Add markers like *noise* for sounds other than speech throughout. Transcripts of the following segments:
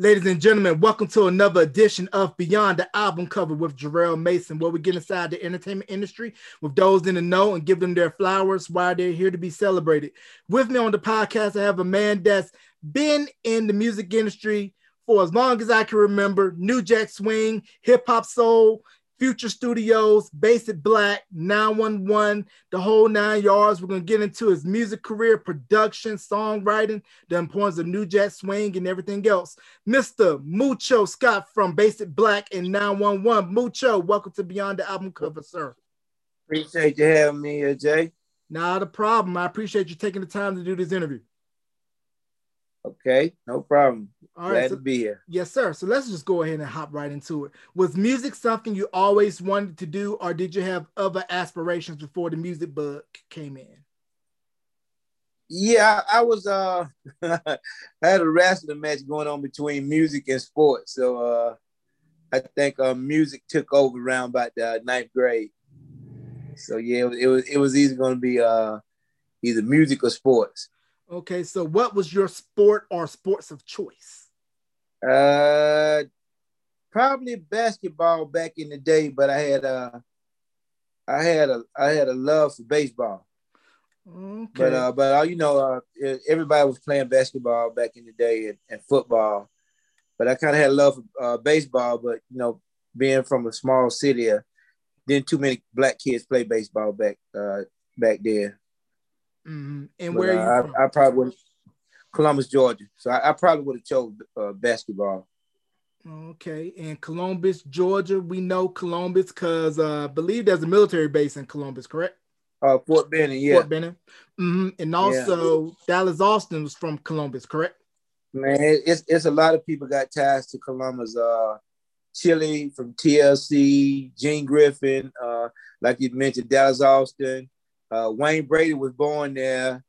Ladies and gentlemen, welcome to another edition of Beyond the Album Cover with Jarrell Mason, where we get inside the entertainment industry with those in the know and give them their flowers while they're here to be celebrated. With me on the podcast, I have a man that's been in the music industry for as long as I can remember New Jack Swing, hip hop soul, Future Studios, Basic Black, 911, the whole nine yards. We're going to get into his music career, production, songwriting, the importance of New Jack Swing, and everything else. Mr. Mucho Scott from Basic Black and 911. Mucho, welcome to Beyond the Album Cover, sir. Appreciate you having me here, Jay. Not a problem. I appreciate you taking the time to do this interview. Okay, no problem. All right, Glad so- to be here. Yes, sir. So let's just go ahead and hop right into it. Was music something you always wanted to do, or did you have other aspirations before the music bug came in? Yeah, I, I was uh *laughs* I had a wrestling match going on between music and sports. So uh I think uh, music took over around about the ninth grade. So yeah, it was it was, it was either gonna be uh either music or sports. Okay, so what was your sport or sports of choice? Uh probably basketball back in the day, but I had uh I had a I had a love for baseball. Okay. But uh, but uh, you know, uh, everybody was playing basketball back in the day and, and football. But I kind of had a love for uh, baseball. But you know, being from a small city, uh, didn't too many black kids play baseball back uh, back there. Mhm. And But, where uh, are you from? I, I probably Columbus, Georgia. So I, I probably would have chose uh, basketball. okay, in Columbus, Georgia. We know Columbus because uh, I believe there's a military base in Columbus, correct? Uh, Fort Benning, yeah, Fort Benning. Mhm. And also Dallas Austin was from Columbus, correct? man. It's it's a lot of people got ties to Columbus. Uh, Chili from TLC, Gene Griffin, uh, like you mentioned, Dallas Austin. Uh, Wayne Brady was born there.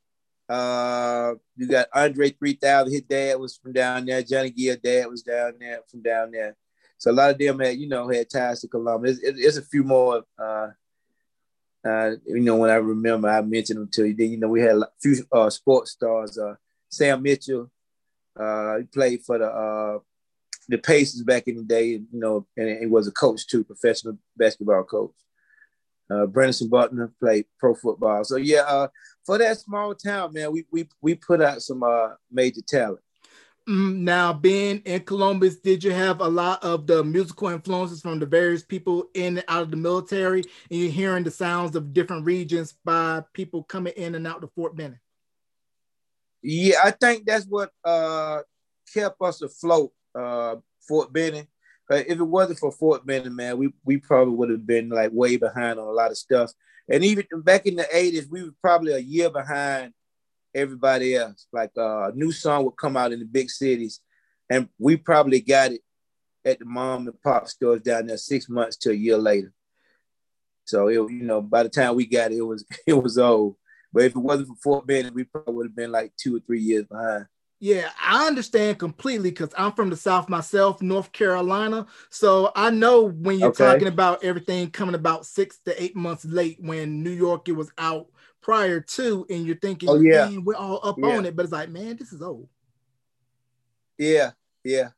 Uh, you got Andre 3000, his dad was from down there. Johnny Gill, dad was down there from down there. So a lot of them had, you know, had ties to Columbus. It's, it's a few more. Uh, uh, you know, when I remember, I mentioned them to you. Then, you know, we had a few uh, sports stars. Uh, Sam Mitchell, uh, he played for the uh, the Pacers back in the day, you know, and he was a coach too, professional basketball coach. Uh, Brendan Butler played pro football. So yeah, uh, for that small town, man, we we we put out some uh, major talent. Mm, Now, being in Columbus, did you have a lot of the musical influences from the various people in and out of the military? And you're hearing the sounds of different regions by people coming in and out of Fort Benning. Yeah, I think that's what uh, kept us afloat, uh, Fort Benning. If it wasn't for Fort Benning, man, we we probably would have been like way behind on a lot of stuff. And even back in the '80s, we were probably a year behind everybody else. Like uh, a new song would come out in the big cities, and we probably got it at the mom and pop stores down there six months to a year later. So it, you know, by the time we got it, it was *laughs* it was old. But if it wasn't for Fort Benning, we probably would have been like two or three years behind. Yeah, I understand completely because I'm from the South myself, North Carolina. So I know when you're Okay. talking about everything coming about six to eight months late when New York it was out prior to, and you're thinking, Oh, yeah. "Man, we're all up Yeah. on it. But it's like, man, this is old. Yeah, yeah.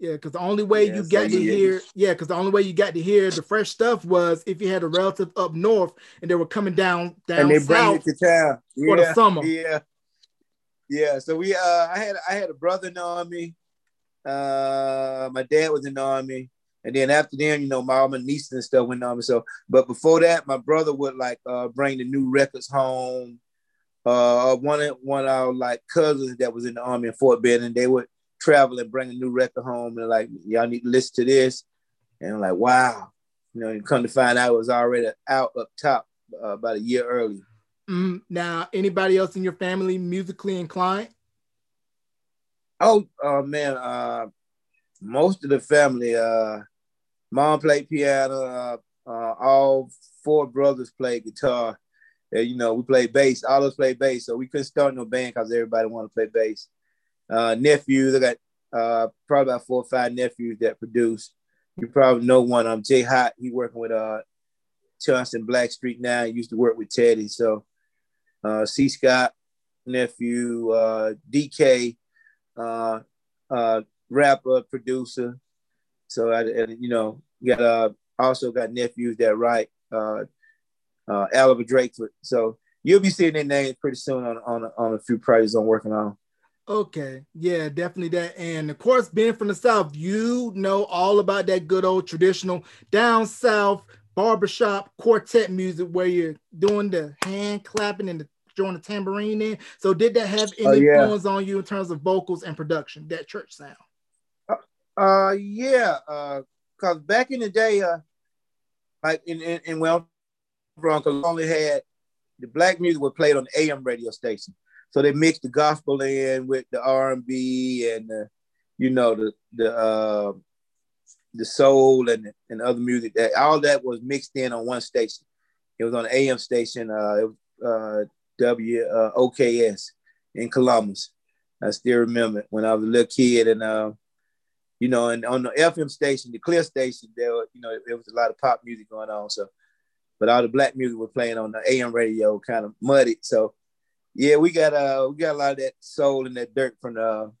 Yeah, because the only way Yeah, you so got to yeah. hear, yeah, because the only way you got to hear the fresh stuff was if you had a relative up north and they were coming down down and they bring south it to town for the summer. Yeah, yeah. So we, uh, I had, I had a brother in the army. Uh, my dad was in the army, and then after them, you know, my all my and stuff went army. So, but before that, my brother would like uh bring the new records home. Uh, one of one of our like cousins that was in the army in Fort Benning, they would travel and bring a new record home, and like y'all need to listen to this, and I'm like, wow, you know, you come to find out it was already out up top uh, about a year earlier. Mm, now, anybody else in your family musically inclined? Oh, uh, man, uh, most of the family, uh, mom played piano. Uh, uh, all four brothers played guitar. You know, we played bass. All of us played bass, so we couldn't start no band because everybody wanted to play bass. Uh, nephews, I got probably about four or five nephews that produce. You probably know one them, Jay Hot. He working with uh, Johnson Blackstreet now. He used to work with Teddy. So, uh, C. Scott, nephew, uh, DK, uh, uh, rapper, producer. So I, and, you know, got uh, also got nephews that write uh, uh, Oliver Drake. So you'll be seeing their names pretty soon on on on a few projects I'm working on. Okay, yeah, definitely that. And of course, being from the South, you know all about that good old traditional down South barbershop quartet music where you're doing the hand clapping and the throwing the tambourine in. So did that have any oh, yeah. influence on you in terms of vocals and production, that church sound? Uh, uh yeah, uh, cause back in the day, uh, like in in, in well, Bronco only had the black music was played on the AM radio station. So they mixed the gospel in with the R and B and the, you know the the uh, the soul and and other music. That all that was mixed in on one station. It was on the AM station. Uh, uh, W uh, OKS in Columbus. I still remember it when I was a little kid, and uh, you know, and on the FM station, the Clear station, there, you know, there was a lot of pop music going on. So, but all the black music was playing on the AM radio, kind of muddied. So yeah, we got uh we got a lot of that soul and that dirt from the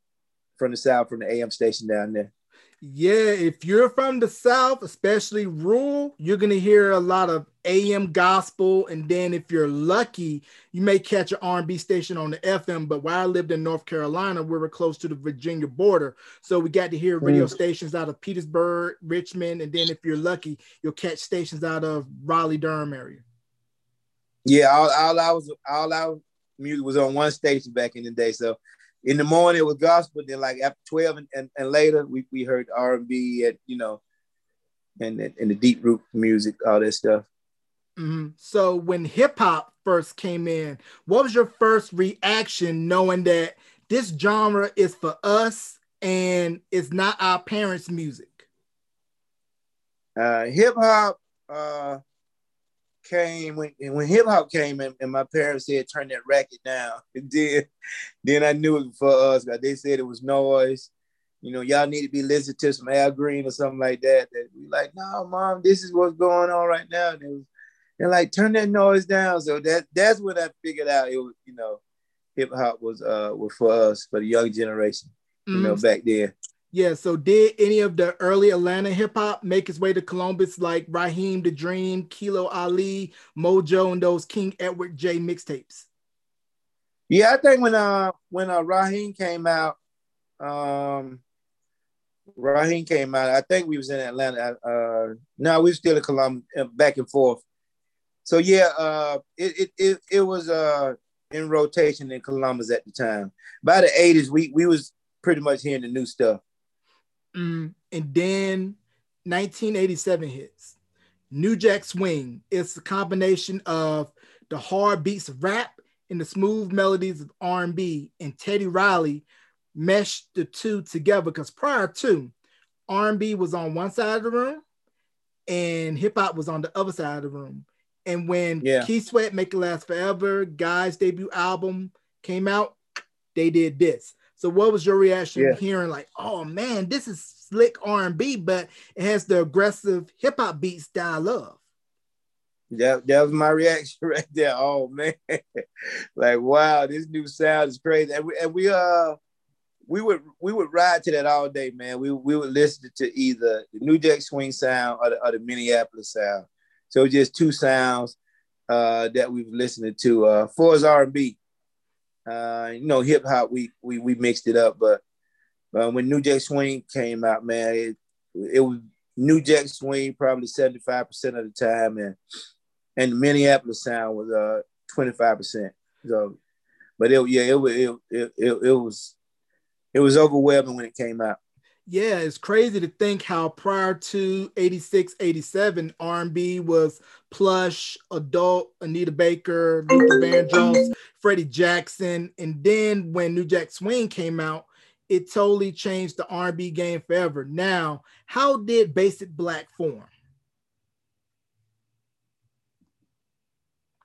from the south from the AM station down there. Yeah, if you're from the South, especially rural, you're going to hear a lot of AM gospel. And then if you're lucky, you may catch an R&B station on the FM. But while I lived in North Carolina, we were close to the Virginia border. So we got to hear radio mm. stations out of Petersburg, Richmond. And then if you're lucky, you'll catch stations out of Raleigh, Durham area. Yeah, all, all I was, all I music was on one station back in the day. So in the morning it was gospel. Then like after twelve and, and, and later we, we heard R and B at you know, and and the deep root music, all that stuff. Mm-hmm. So when hip hop first came in, what was your first reaction knowing that this genre is for us and it's not our parents' music? Uh, hip hop. Uh, came when when hip hop came and, and, my parents said turn that racket down. *laughs* And then then I knew it for us. But they said it was noise. You know, y'all need to be listening to some Al Green or something like that. That we like, no, mom, this is what's going on right now. And it was, they're like, turn that noise down. So that that's when I figured out it was, you know, hip hop was uh was for us, for the young generation, you mm-hmm. know, back then. Yeah, so did any of the early Atlanta hip hop make its way to Columbus, like Raheem the Dream, Kilo Ali, Mojo, and those King Edward J mixtapes? Yeah, I think when uh when uh Raheem came out, um Raheem came out, I think we was in Atlanta. Uh no, we were still in Columbus, uh, back and forth. So yeah, uh it it it, it was uh in rotation in Columbus at the time. By the 80s, we we was pretty much hearing the new stuff. Mm, and then 1987 hits. New Jack Swing. It's a combination of the hard beats of rap and the smooth melodies of R&B. And Teddy Riley meshed the two together because prior to R&B was on one side of the room and hip hop was on the other side of the room. And when yeah. Keith Sweat Make It Last Forever, Guy's debut album came out, they did this. So what was your reaction yeah. hearing like, oh man, this is slick R&B, but it has the aggressive hip hop beats that I love. That, that was my *laughs* reaction right there. Oh man, *laughs* like wow, this new sound is crazy. And we, and we uh we would we would ride to that all day, man. We we would listen to either the New Jack Swing sound or the, or the Minneapolis sound. So just two sounds uh, that we've listened to. Uh, for as R and B, uh, you know, hip hop, we, we we mixed it up, but uh, when New Jack Swing came out, man, it, it was New Jack Swing probably seventy five percent of the time, and and the Minneapolis sound was uh twenty five percent. So, but it yeah, it was it, it, it, it was it was overwhelming when it came out yeah, it's crazy to think how prior to 86, 87, R&B was Plush, Adult, Anita Baker, Luther Vandross, Freddie Jackson. And then when New Jack Swing came out, it totally changed the R&B game forever. Now, how did Basic Black form?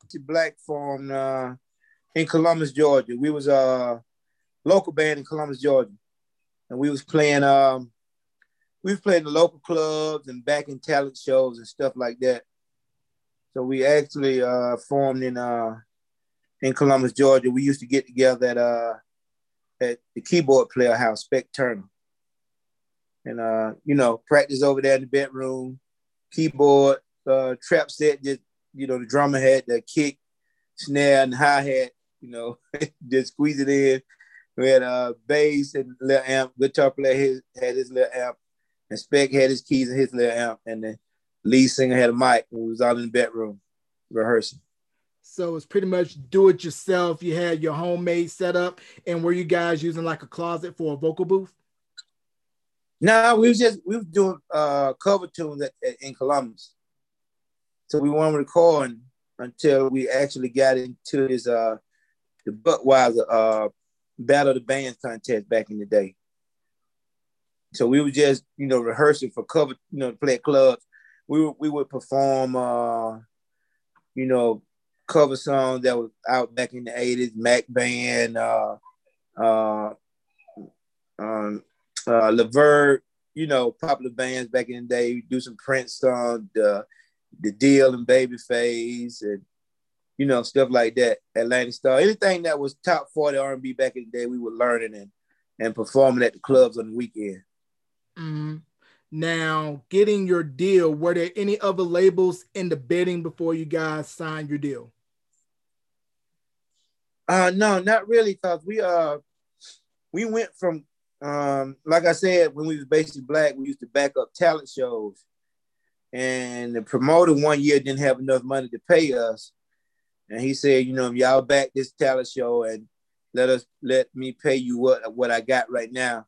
To Black formed uh, in Columbus, Georgia. We was a local band in Columbus, Georgia and we was playing um we was playing the local clubs and back in talent shows and stuff like that. So we actually uh formed in uh in Columbus, Georgia. We used to get together at uh at the keyboard player house, Spec Turner. and uh, you know, practice over there in the bedroom, keyboard, uh, trap set. Just you know, the drummer had the kick, snare, and hi hat. You know, *laughs* just squeeze it in. We had a uh, bass and little amp. Guitar player his, had his little amp, and Spec had his keys and his little amp, and the lead singer had a mic. We was out in the bedroom rehearsing. So it's pretty much do it yourself. You had your homemade setup, and were you guys using like a closet for a vocal booth? No, we was just we was doing uh cover tunes at, at, in Columbus. So we weren't recording until we actually got into this uh the Budweiser uh Battle of the Bands contest back in the day. So we were just, you know, rehearsing for cover, you know, to play at clubs. We would we would perform uh, you know, cover songs that was out back in the 80s, Mac Band, uh uh um uh Levert, you know, popular bands back in the day. Do some Prince songs, the the Deele and Babyface and you know, stuff like that. Atlantic Starr, anything that was top 40 R&B back in the day, we were learning and and performing at the clubs on the weekend. Mm-hmm. Now, getting your deal, were there any other labels in the bidding before you guys signed your deal? Uh no, not really, cause we uh we went from um like I said when we was basically black, we used to back up talent shows, and the promoter one year didn't have enough money to pay us, and he said, you know, if y'all back this talent show and let us let me pay you what what I got right now.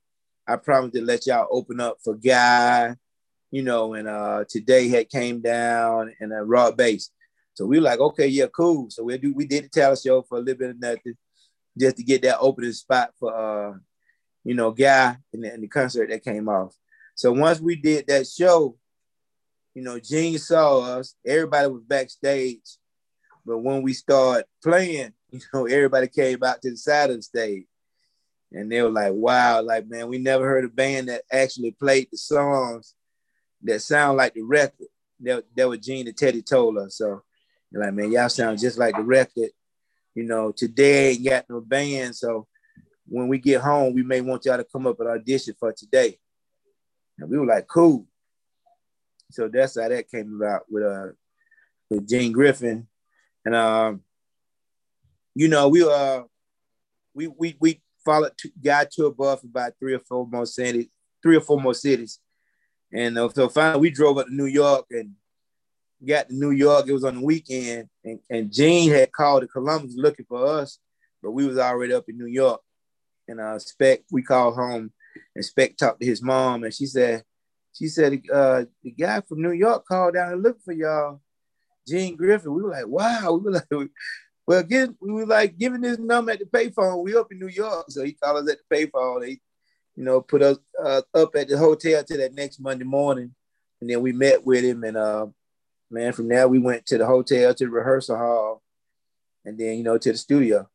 I promise to let y'all open up for Guy, you know, and uh today had came down and a raw bass. So we were like, okay, yeah, cool. So we do we did the talent show for a little bit of nothing, just to get that opening spot for uh, you know, Guy and the, and the concert that came off. So once we did that show, you know, Gene saw us, everybody was backstage but when we start playing, *laughs* you know, everybody came out to the side of the stage. And they were like, wow, like, man, we never heard a band that actually played the songs that sound like the record. That, that was Gene and Teddy told us. So, like, man, y'all sound just like the record. You know, today ain't got no band. So when we get home, we may want y'all to come up and audition for today. And we were like, cool. So that's how that came about with uh with Gene Griffin and um, you know, we uh we we we followed got to above about three or four more cities, three or four more cities. And uh, so finally we drove up to New York and got to New York. It was on the weekend, and, and Gene had called to Columbus looking for us, but we was already up in New York. And uh Spec, we called home and Spec talked to his mom, and she said, she said, uh, the guy from New York called down and looked for y'all. Gene Griffin. We were like, wow. We were like, *laughs* well, get, we were like giving this number at the payphone. We up in New York, so he called us at the payphone. They, you know, put us uh, up at the hotel till that next Monday morning, and then we met with him. And uh, man, from there we went to the hotel to the rehearsal hall, and then you know to the studio.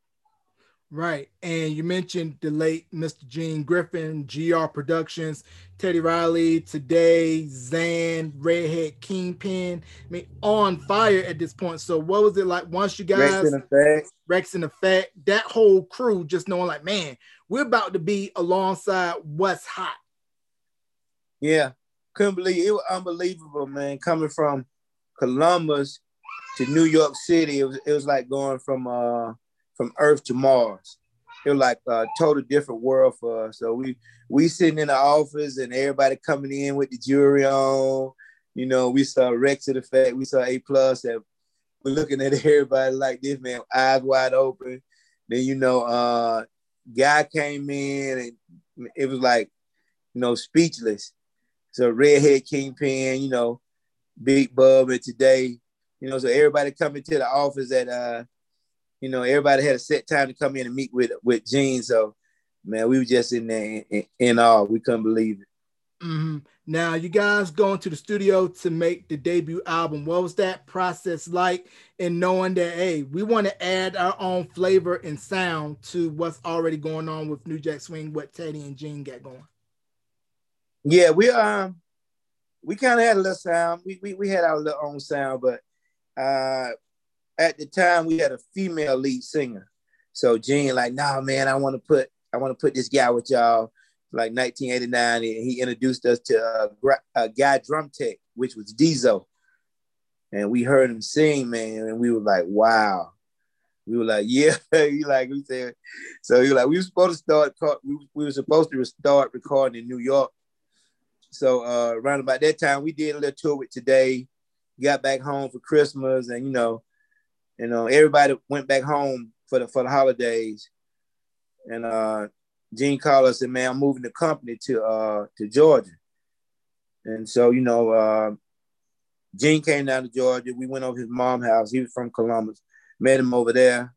Right. And you mentioned the late Mr. Gene Griffin, GR Productions, Teddy Riley, Today, Zan, Redhead Kingpin. I mean, on fire at this point. So what was it like once you guys Wrecks-N-Effect, that whole crew just knowing like, man, we're about to be alongside what's hot. Yeah. Couldn't believe it. it was unbelievable, man. Coming from Columbus to New York City. It was it was like going from uh from Earth to Mars. It was like a total different world for us. So we we sitting in the office and everybody coming in with the jewelry on. You know, we saw Wrecks-N-Effect, we saw A plus, and we're looking at *laughs* everybody like this, man, eyes wide open. Then you know, uh, guy came in and it was like, you know, speechless. So redhead kingpin, you know, big bub and today, you know, so everybody coming to the office at uh you know, everybody had a set time to come in and meet with with Gene. So, man, we were just in there in, in awe. We couldn't believe it. Mm-hmm. Now, you guys going to the studio to make the debut album. What was that process like? And knowing that, hey, we want to add our own flavor and sound to what's already going on with New Jack Swing, what Teddy and Gene got going. Yeah, we um we kind of had a little sound. We, we we had our little own sound, but uh at the time we had a female lead singer. So Gene like, nah, man, I want to put I want to put this guy with y'all. like 1989, and he introduced us to uh, a guy drum tech, which was Diesel. And we heard him sing, man, and we were like, wow. We were like, *laughs* yeah, he like we said. So he like, we were supposed to start. We were supposed to start recording in New York. So uh, around about that time, we did a little tour with today. Got back home for Christmas, and you know, you know, everybody went back home for the for the holidays. And uh, Gene called us and man, I'm moving the company to uh to Georgia. And so, you know, uh, Gene came down to Georgia. We went over his mom's house. He was from Columbus. Met him over there.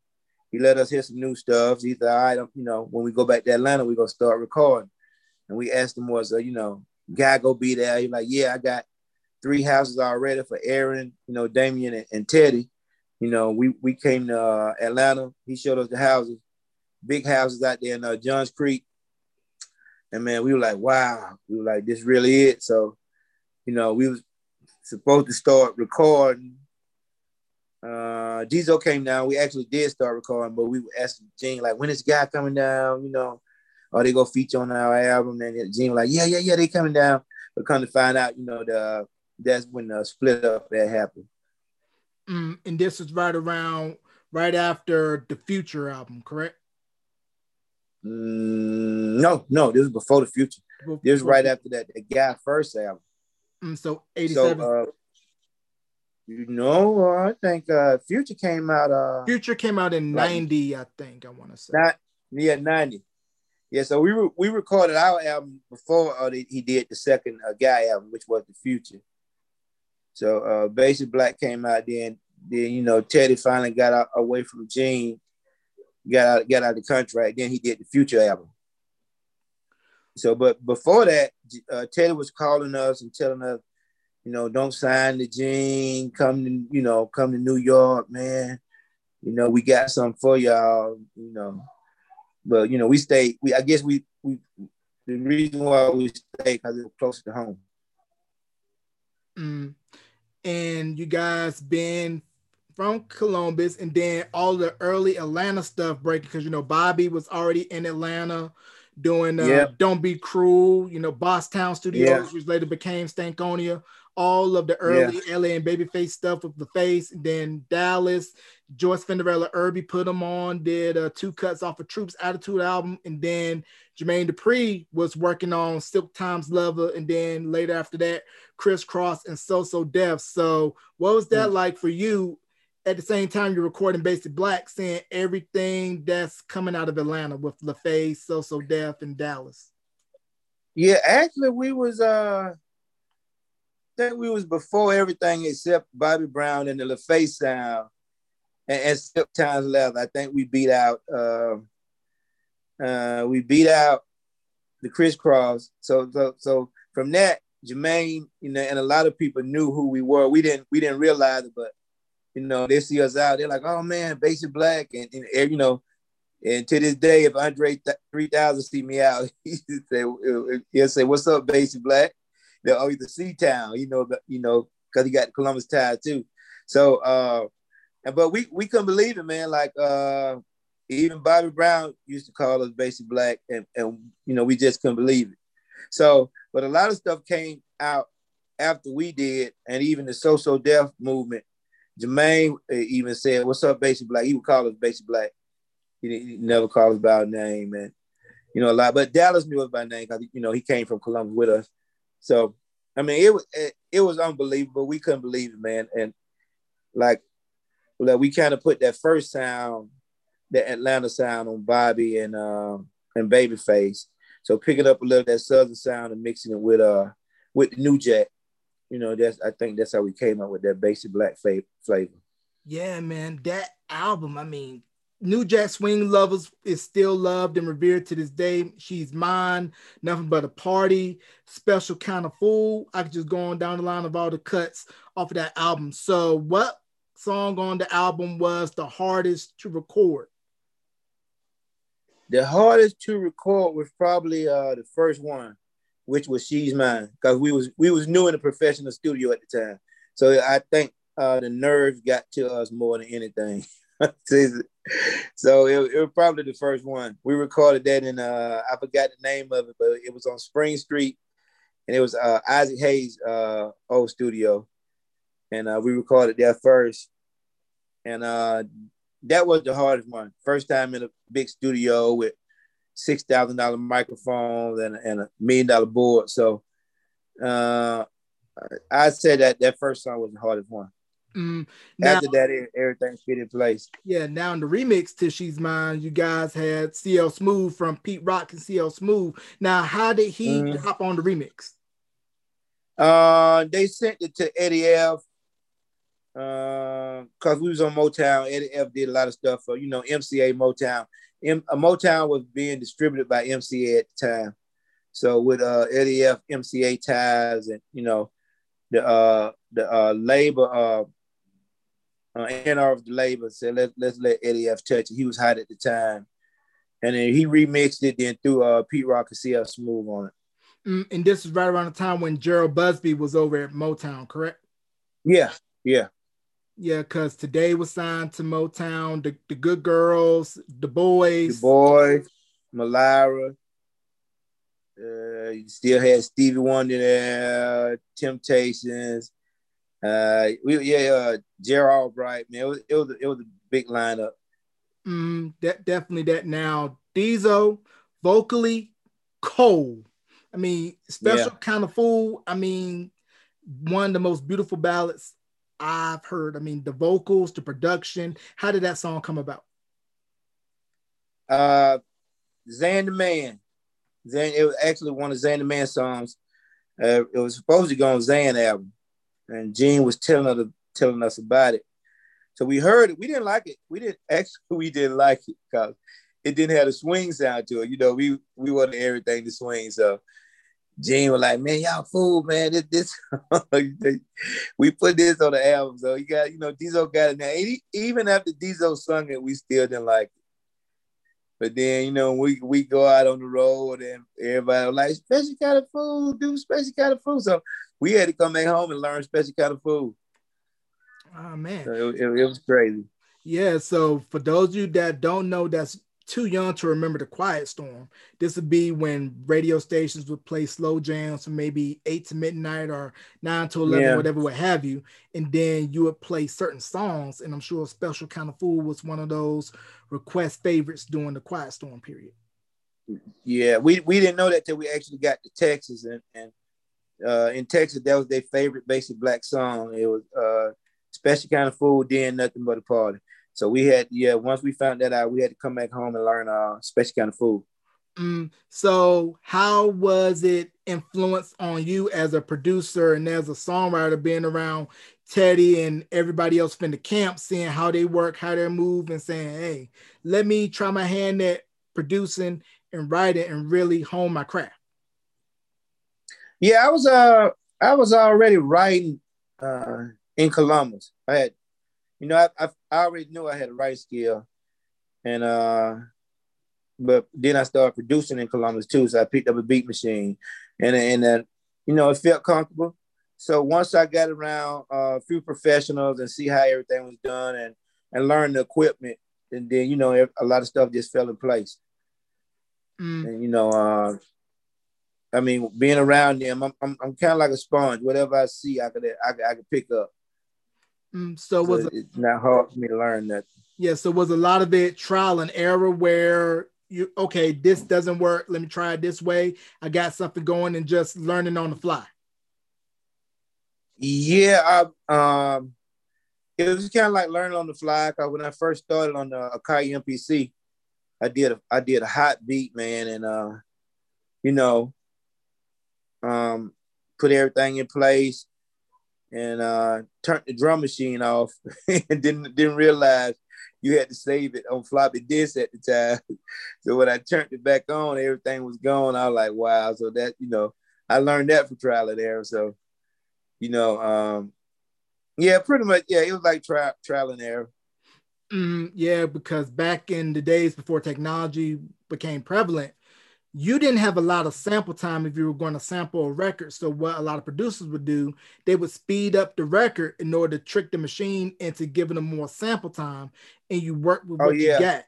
He let us hear some new stuff. He said, all right, you know, when we go back to Atlanta, we're gonna start recording. And we asked him, was uh, you know, guy go be there? He's like, yeah, I got three houses already for Aaron, you know, Damion and, and Teddy. You know, we we came to uh, Atlanta. He showed us the houses big houses out there in uh, Johns Creek. And man, we were like, wow, we were like, this really it. So, you know, we was supposed to start recording. Uh, Diesel came down. We actually did start recording, but we were asking Gene like, when is guy coming down? You know, are they gonna feature on our album? And Gene like, yeah, yeah, yeah, they coming down. But come to find out, you know, the that's when the split up that happened. Mm, and this is right around right after the Future album, correct? Mm, no, no, this is before the future. Before, this is right after that, the guy first album. Mm, so 87. So, uh, you know, I think uh, Future came out. Uh, Future came out in '90, I think. I want to say. Not yeah, '90. Yeah, so we re- we recorded our album before uh, he did the second uh, guy album, which was the Future. So uh, Basic Black came out then. Then you know Teddy finally got out, away from Gene got out, got out of the contract. Then he did the Future album. So, but before that, uh, Teddy was calling us and telling us, you know, don't sign the Gene. Come to, you know, come to New York, man. You know, we got something for y'all. You know, but you know, we stayed. We, I guess, we, we, the reason why we stayed because it was closer to home. Mm. And you guys been from Columbus, and then all the early Atlanta stuff breaking because you know Bobby was already in Atlanta doing uh, yep. Don't Be Cruel, you know, Bosstown Studios, yeah. which later became Stankonia. All of the early yeah. LA and Babyface stuff with the face, then Dallas, Joyce Fenderella Irby put them on, did uh, two cuts off of Troops Attitude album, and then Jermaine Dupri was working on Silk Tymes Leather, and then later after that, Kris Kross and So So Def. So, what was that mm. like for you at the same time you're recording Basic Black, seeing everything that's coming out of Atlanta with LaFace, So So Def, and Dallas. Yeah, actually, we was uh, think we was before everything except Bobby Brown and the LaFace sound, and, and Silk Tymes Leather. I think we beat out uh, uh, we beat out the Kris Kross. So so so from that, Jermaine, you know, and a lot of people knew who we were. We didn't we didn't realize it, but you know, they see us out, they're like, oh man, Basic Black. And, and you know, and to this day, if Andre 3000 see me out, *laughs* he'll say, he'll say, what's up, Basic Black? They'll always the C Town, you know, you know, because he got Columbus tie too. So, uh, but we we couldn't believe it, man. Like, uh, even Bobby Brown used to call us Basic Black, and, and you know, we just couldn't believe it. So, but a lot of stuff came out after we did, and even the So So Def movement Jermaine uh, even said, "What's up, Basic Black?" He would call us Basic Black. He, he never called us by our name, and you know a lot. But Dallas knew us by name because you know he came from Columbus with us. So I mean, it was it, it was unbelievable. We couldn't believe it, man. And like, like we kind of put that first sound, the Atlanta sound, on Bobby and um, and Babyface. So picking up a little that southern sound and mixing it with uh with the New Jack you know, that's I think that's how we came up with that basic black flavor. Yeah, man, that album. I mean, New Jack Swing Lovers is still loved and revered to this day. She's mine, nothing but a party, special kind of fool. I could just go on down the line of all the cuts off of that album. So, what song on the album was the hardest to record? The hardest to record was probably uh, the first one which was She's Mine, because we was we was new in the professional studio at the time. So I think uh, the nerves got to us more than anything. *laughs* *laughs* so it, it, was probably the first one. We recorded that in uh I forgot the name of it, but it was on Spring Street, and it was uh Isaac Hayes' uh old studio, and uh, we recorded there first, and uh that was the hardest one. First time in a big studio with six thousand dollar microphones and, and a million dollar board. So uh I said that that first song was the hardest one. Mm, now, After that, everything fit in place. Yeah. Now in the remix to "She's Mine," you guys had CL Smooth from Pete Rock and CL Smooth. Now, how did he mm-hmm. hop on the remix? Uh, they sent it to Eddie F. Uh, cause we was on Motown. Eddie F did a lot of stuff for you know MCA Motown. M- uh, Motown was being distributed by MCA at the time. So with uh, Eddie F, MCA ties, and you know the uh, the uh, labor uh, NR of the labor said, Let, let's let Eddie F touch it. He was hot at the time. And then he remixed it, then threw uh, Pete Rock and CL Smooth on it. Mm, and this was right around the time when Jheryl Busby was over at Motown, correct? Yeah, yeah. Yeah, because today was signed to Motown, the, the Good Girls, the Boys. The Boys, Milira. Uh, you still had Stevie Wonder there, Temptations, uh, we yeah, uh, Gerald Albright, man, it was it was, it was a big lineup. Mm, that definitely that. Now Diesel vocally cold. I mean, special yeah. kind of fool. I mean, one of the most beautiful ballads I've heard. I mean, the vocals, the production. How did that song come about? Uh, Zan the Man. Zan, it was actually one of Zan the Man songs. Uh, it was supposed to go on Zan album and Gene was telling us telling us about it. So we heard it. We didn't like it. We didn't *laughs* actually. We didn't like it because it didn't have a swing sound to it. You know, we we wanted everything to swing. So Gene was like, "Man, y'all fool, man. This, this *laughs* we put this on the album. So you got, you know, Diesel got it now. Even after Diesel sung it, we still didn't like it. But then, you know, we we go out on the road and everybody was like, special kind of fool, do special kind of fool. So we had to come back home and learn special kind of fool. Oh man, so it, it, it was crazy. Yeah. So for those of you that don't know, that's too young to remember the quiet storm. This would be when radio stations would play slow jams from maybe eight to midnight or nine to eleven, yeah. whatever, what have you. And then you would play certain songs. And I'm sure Special Kind of Fool was one of those request favorites during the quiet storm period. Yeah, we, we didn't know that till we actually got to Texas and, and uh, in Texas, that was their favorite basic black song. It was uh, special kind of fool, then nothing but a party. So we had, yeah, once we found that out, we had to come back home and learn uh, special kind of fool. Mm, so how was it influence on you as a producer and as a songwriter being around Teddy and everybody else in the camp, seeing how they work, how they move, and saying, hey, let me try my hand at producing and writing and really hone my craft? Yeah, I was uh I was already writing uh in Columbus. I had, you know, I, I, I already knew I had a writing skill, and uh, but then I started producing in Columbus too. So I picked up a beat machine, and and then you know it felt comfortable. So once I got around uh, a few professionals and see how everything was done and and learn the equipment, and then you know a lot of stuff just fell in place. Mm. And you know, uh, I mean, being around them, I'm I'm, I'm kind of like a sponge. Whatever I see, I could I, I could pick up. Mm, so, so was it's not hard for me to learn that. Yeah. So was a lot of it trial and error where you okay, this doesn't work. Let me try it this way. I got something going and just learning on the fly. Yeah, I, um, it was kind of like learning on the fly. Cause when I first started on the Akai MPC, I did a I did a hot beat, man, and uh, you know, um, put everything in place, and uh, turned the drum machine off, *laughs* and didn't didn't realize you had to save it on floppy disk at the time. *laughs* so when I turned it back on, everything was gone. I was like, wow. So that you know, I learned that from trial and error. So, you know, um, yeah, pretty much. Yeah, it was like trial trial and error. Mm, yeah, because back in the days before technology became prevalent, you didn't have a lot of sample time if you were going to sample a record. So what a lot of producers would do, they would speed up the record in order to trick the machine into giving them more sample time, and you work with oh, what yeah. you got.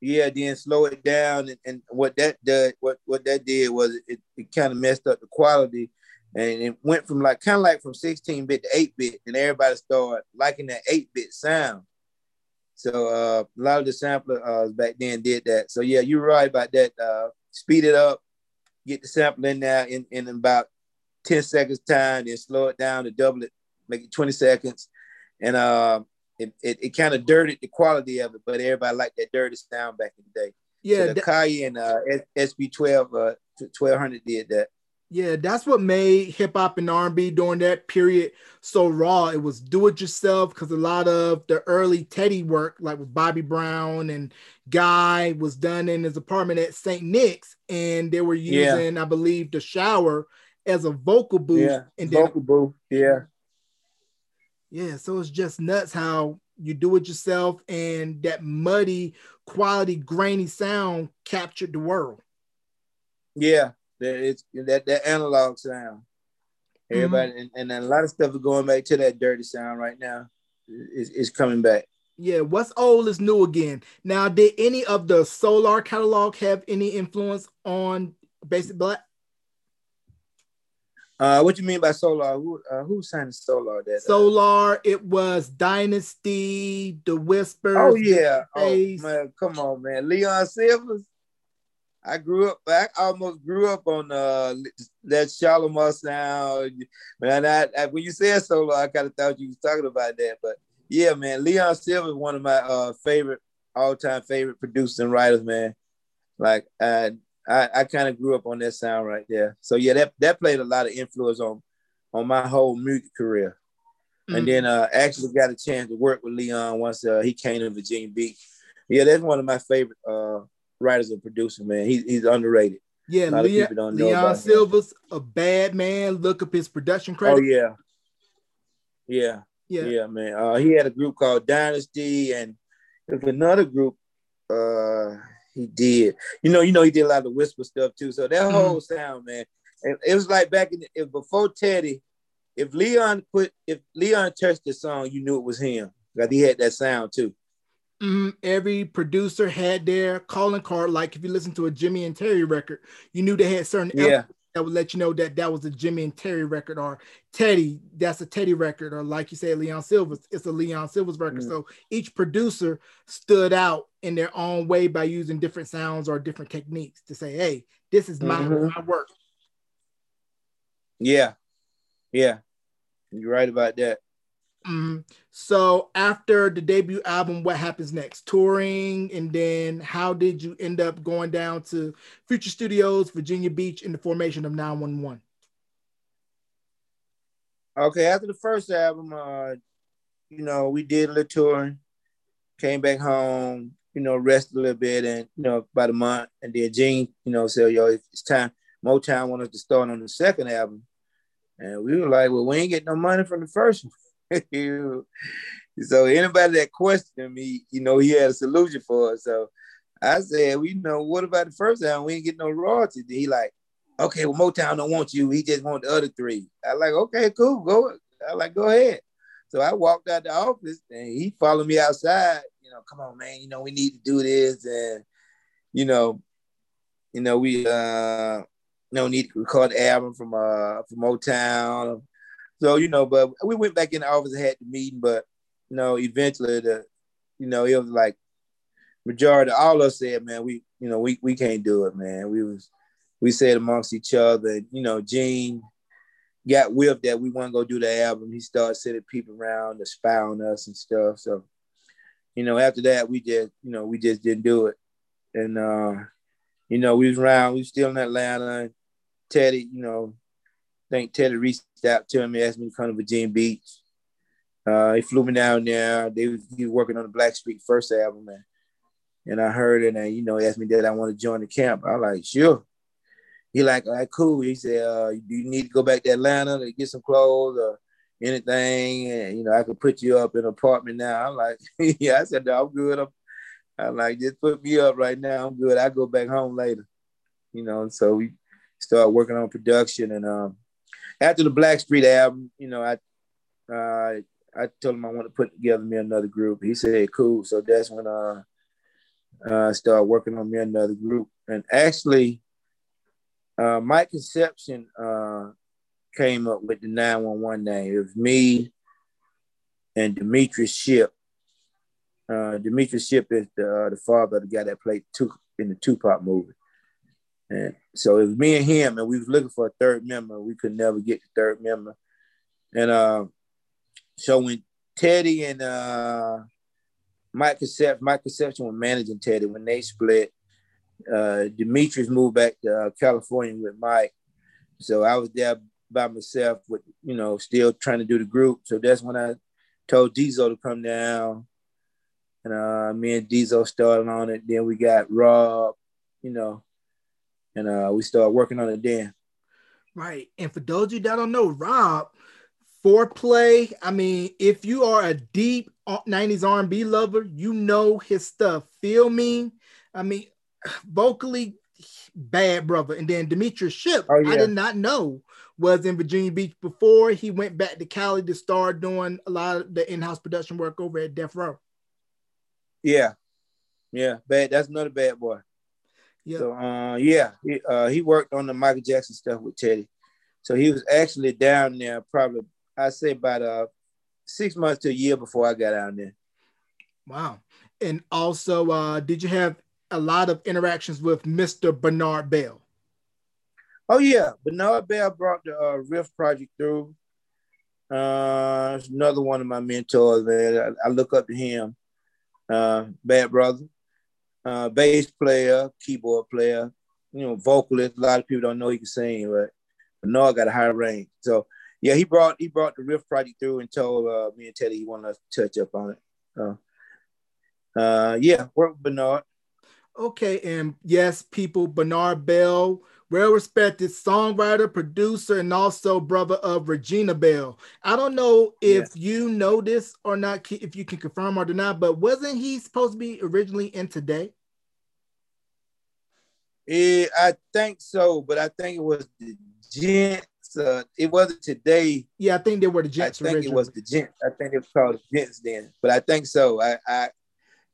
Yeah, then slow it down, and, and what that did, what what that did was it, it kind of messed up the quality, and it went from like kind of like from 16 bit to 8 bit, and everybody started liking that 8 bit sound. So uh, a lot of the samplers uh, back then did that. So yeah, you're right about that. Uh, speed it up, get the sample in there in, in about 10 seconds time, then slow it down to double it, make it 20 seconds. And uh, it, it, it kind of dirtied the quality of it, but everybody liked that dirty sound back in the day. Yeah, so the and uh, SP-12 uh, 1200 did that. Yeah, that's what made hip hop and R&B during that period so raw. It was do it yourself because a lot of the early Teddy work, like with Bobby Brown and Guy, was done in his apartment at St. Nick's, and they were using, yeah. I believe, the shower as a vocal booth. Yeah, and then, vocal booth. Yeah, yeah. So it's just nuts how you do it yourself, and that muddy, quality, grainy sound captured the world. Yeah, that it's that that analog sound. Everybody mm-hmm. and, and a lot of stuff is going back to that dirty sound right now. Is is coming back. Yeah, what's old is new again. Now, did any of the Solar catalog have any influence on Basic Black? Uh, what you mean by Solar? Who uh, who signed Solar? That uh, Solar. It was Dynasty, The Whisper. Oh yeah. Oh man, come on, man. Leon Sylvers. I grew up. I almost grew up on uh, that Shalimar sound. Man, I, I, when you said solo, I kind of thought you was talking about that. But yeah, man, Leon Sylvers is one of my uh, favorite, all-time favorite producers and writers. Man, like I, I, I kind of grew up on that sound right there. So yeah, that that played a lot of influence on on my whole music career. Mm-hmm. And then uh, actually got a chance to work with Leon once uh, he came to Virginia Beach. Yeah, that's one of my favorite uh, writers and producer, man. He, he's underrated. Yeah, Leon, Leon Sylvers, a bad man. Look up his production credit. Oh yeah, yeah, yeah, yeah, man. Uh, he had a group called Dynasty, and there's another group. Uh, he did. You know, you know, he did a lot of whisper stuff too. So that mm-hmm. whole sound, man. And it was like back in the, if before Teddy, if Leon put if Leon touched the song, you knew it was him. Because he had that sound too. Mm-hmm. Every producer had their calling card. Like if you listen to a Jimmy and Terry record, you knew they had certain yeah. that would let you know that that was a Jimmy and Terry record, or Teddy, that's a Teddy record, or like you said, Leon Sylvers, it's a Leon Sylvers record. Mm-hmm. So each producer stood out in their own way by using different sounds or different techniques to say, "Hey, this is my, mm-hmm. my work." Yeah, yeah, you're right about that. Mm-hmm. So after the debut album, what happens next? Touring, and then how did you end up going down to Future Studios, Virginia Beach, in the formation of 911? Okay, after the first album, uh, you know, we did a little touring, came back home, you know, rest a little bit, and you know, about a month, and then Gene, you know, said, "Yo, it's time." Motown wanted to start on the second album, and we were like, "Well, we ain't getting no money from the first one." *laughs* so anybody that questioned me, you know, he had a solution for us. So I said, well, you know, what about the first album? We ain't get no royalties. He like, okay, well, Motown don't want you. He just want the other three. I like, okay, cool, go. I like, go ahead. So I walked out the office and he followed me outside. You know, come on, man. You know, we need to do this, and you know, you know, we uh, you know, need to record the album from uh from Motown. So you know, but we went back in the office and had the meeting, but you know, eventually the, you know, it was like majority, all of us said, man, we, you know, we we can't do it, man. We was we said amongst each other, you know, Gene got whipped that we want to go do the album. He started sending people around to spy on us and stuff. So, you know, after that, we just, you know, we just didn't do it. And uh, you know, we was around, we was still in Atlanta. Teddy, you know, think Teddy reached out to me, asked me to come to Virginia Beach. Uh, he flew me down there. They he was working on the Black Blackstreet first album, and, and I heard it, and you know, he asked me did I want to join the camp. I like, sure. He like, all right, cool. He said, uh, do you need to go back to Atlanta to get some clothes or anything? And you know, I could put you up in an apartment now. I'm like, *laughs* yeah. I said, no, I'm good. I'm, I'm like, just put me up right now. I'm good. I go back home later. you know. So we started working on production, and um, after the Blackstreet album, you know, I uh, I told him I want to put together me another group. He said, "Cool." So that's when uh, uh, I started working on me another group, and actually, uh, my conception uh, came up with the 911 name. It was me and Demetrius Shipp. Uh, Demetrius Shipp is the, uh, the father of the guy that played two in the Tupac movie. And so it was me and him, and we was looking for a third member. We could never get the third member. And uh, so when Teddy and uh, Mike Conception, Mike Conception was managing Teddy when they split. Uh, Demetrius moved back to uh, California with Mike. So I was there by myself with, you know, still trying to do the group. So that's when I told Diesel to come down. And uh, me and Diesel started on it. Then we got Rob, you know, and uh, we started working on it then. Right. And for those of you that don't know, Rob, foreplay. I mean, if you are a deep 90s R&B lover, you know his stuff. Feel me? I mean, vocally bad brother. And then Demetrius Shipp, oh, yeah. I did not know was in Virginia Beach before he went back to Cali to start doing a lot of the in-house production work over at Death Row. Yeah. Yeah, bad. That's another bad boy. Yeah. So uh, yeah, he, uh, he worked on the Michael Jackson stuff with Teddy. So he was actually down there probably I say about uh six months to a year before I got down there. Wow. And also, uh, did you have a lot of interactions with Mr. Bernard Belle? Oh yeah, Bernard Belle brought the uh, Riff project through. Uh, another one of my mentors, man. I, I look up to him. Uh, bad brother uh, bass player, keyboard player, you know, vocalist. A lot of people don't know he can sing, but but Noah got a high range. So yeah, he brought he brought the riff project through and told uh, me and Teddy he wanted to touch up on it. Uh, uh, yeah, work with Bernard. Okay, and yes, people, Bernard Belle, well respected songwriter, producer, and also brother of Regina Belle. I don't know if yeah. you know this or not, if you can confirm or deny, but wasn't he supposed to be originally in today? Yeah, I think so, but I think it was the Gents. Uh, it wasn't today. Yeah, I think they were the Gents. I think originally. it was the Gents. I think it was called the Gents then, but I think so. I, I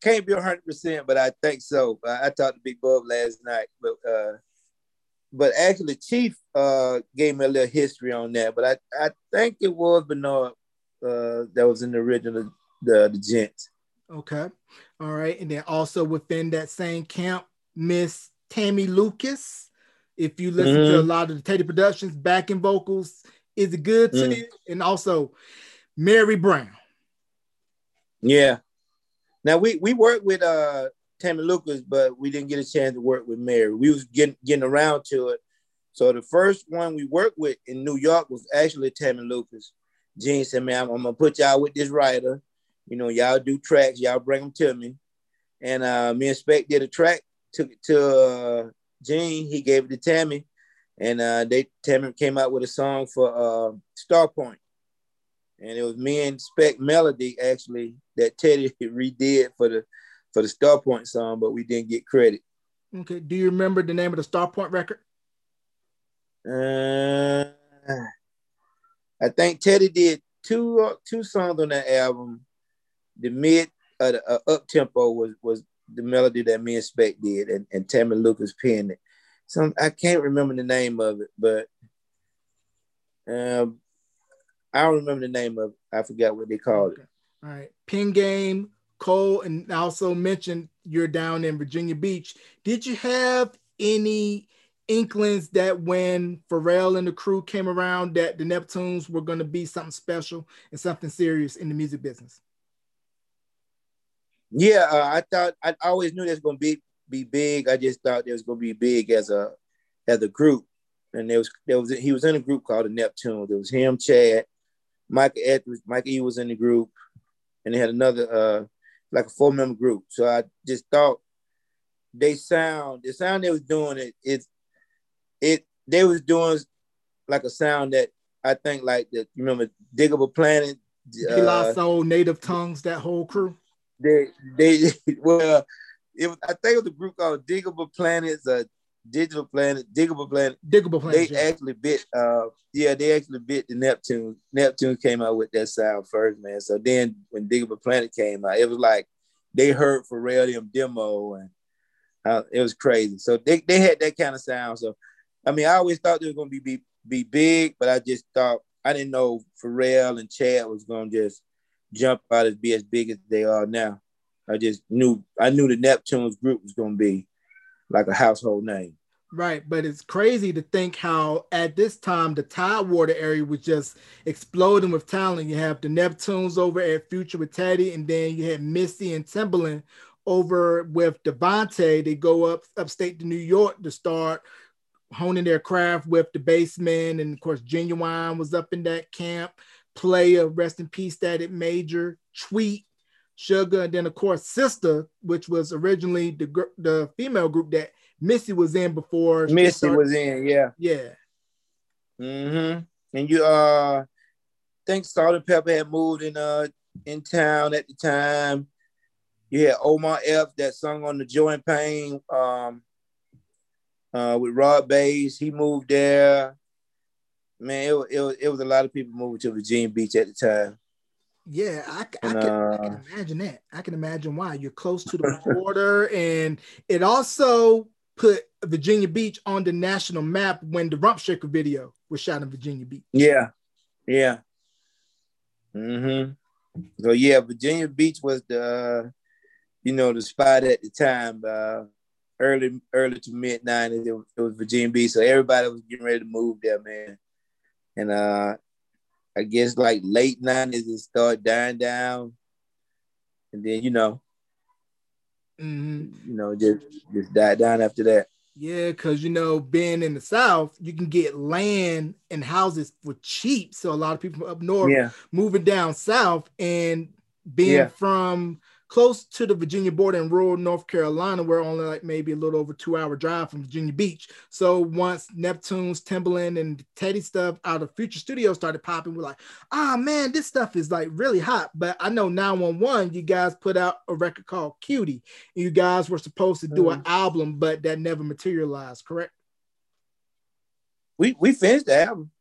can't be hundred percent, but I think so. I, I, talked to Big Bub last night, but uh, but actually Chief uh gave me a little history on that. But I, I think it was Bernard uh that was in the original the the Gents. Okay. All right. And then also within that same camp, Miss Tammy Lucas. If you listen mm-hmm. to a mm-hmm. lot of the Teddy Productions backing vocals, is it good to mm. you? And also Mary Brown. Yeah. Now we we work with uh Tammy Lucas, but we didn't get a chance to work with Mary. We was getting getting around to it. So the first one we worked with in New York was actually Tammy Lucas. Gene said, "Man, I'm, I'm gonna put y'all with this writer. You know, y'all do tracks, y'all bring them to me." And uh, me and Spec did a track, took it to uh, Gene. He gave it to Tammy, and uh, they Tammy came out with a song for uh. And it was me and Spec Melody actually that Teddy *laughs* redid for the for the Starpoint song, but we didn't get credit. Okay. Do you remember the name of the Star Point record? Uh, I think Teddy did two uh, two songs on that album. The mid uh, the, uh, up tempo was was the melody that me and Spec did, and, and Tammy Lucas penned it. So I can't remember the name of it, but um, I don't remember the name of it. I forgot what they called okay. it. All right, Pen Game Cole, and also mentioned you're down in Virginia Beach. Did you have any inklings that when Pharrell and the crew came around that the Neptunes were going to be something special and something serious in the music business? Yeah, uh, I thought I always knew was going to be be big. I just thought it was going to be big as a as a group. And there was there was he was in a group called the Neptunes. There was him, Chad, Mike Edwards, Mike E was in the group, and they had another uh like a four member group. So I just thought they sound the sound they was doing it it it they was doing like a sound that I think like the you remember Digable Planet, De La Soul, Native Tongues, that whole crew. They they *laughs* well it was I think it was a group called Digable Planets, uh Digital Planet, Digable Planet. Digable Planet. They yeah. actually bit. Uh, yeah, they actually bit the Neptune. Neptune came out with that sound first, man. So then when Digable Planet came out, it was like they heard Pharrell them demo, and uh, it was crazy. So they, they had that kind of sound. So I mean, I always thought they were gonna be be, be big, but I just thought I didn't know Pharrell and Chad was gonna just jump out and be as big as they are now. I just knew I knew the Neptunes group was gonna be like a household name. Right, but it's crazy to think how at this time the Tidewater area was just exploding with talent. You have the Neptunes over at Future with Teddy, and then you had Missy and Timbaland over with DeVante. They go up upstate to New York to start honing their craft with the Bassment, and of course Ginuwine was up in that camp. Playa, rest in peace, Static Major, Tweet, Sugar, and then of course Sista, which was originally the the female group that Missy was in before. Missy was in, yeah. Yeah. Mm-hmm. And you uh think Salt-N-Pepa had moved in uh in town at the time. You had Omar F that sung on the Joy and Pain um uh with Rob Base. He moved there. Man, it, it, it was a lot of people moving to Virginia Beach at the time. Yeah, I, I, can, uh, I, can, imagine that. I can imagine why. You're close to the *laughs* border, and it also put Virginia Beach on the national map when the Rump Shaker video was shot in Virginia Beach. Yeah, yeah. Mm-hmm. So yeah, Virginia Beach was the, you know, the spot at the time. Uh, early, early to mid '90s, it, it was Virginia Beach. So everybody was getting ready to move there, man. And uh, I guess like late '90s, it started dying down, and then you know, Mm-hmm. You know, just just died down after that. Yeah, because you know, being in the South, you can get land and houses for cheap. So a lot of people up north yeah. moving down south and being yeah. from close to the Virginia border in rural North Carolina. We're only like maybe a little over two hour drive from Virginia Beach. So once Neptune's, Timbaland, and Teddy stuff out of Future Studios started popping, we're like, ah, oh, man, this stuff is like really hot. But I know 911, you guys put out a record called Cutie. You guys were supposed to do mm. an album, but that never materialized, correct? We, we finished the album.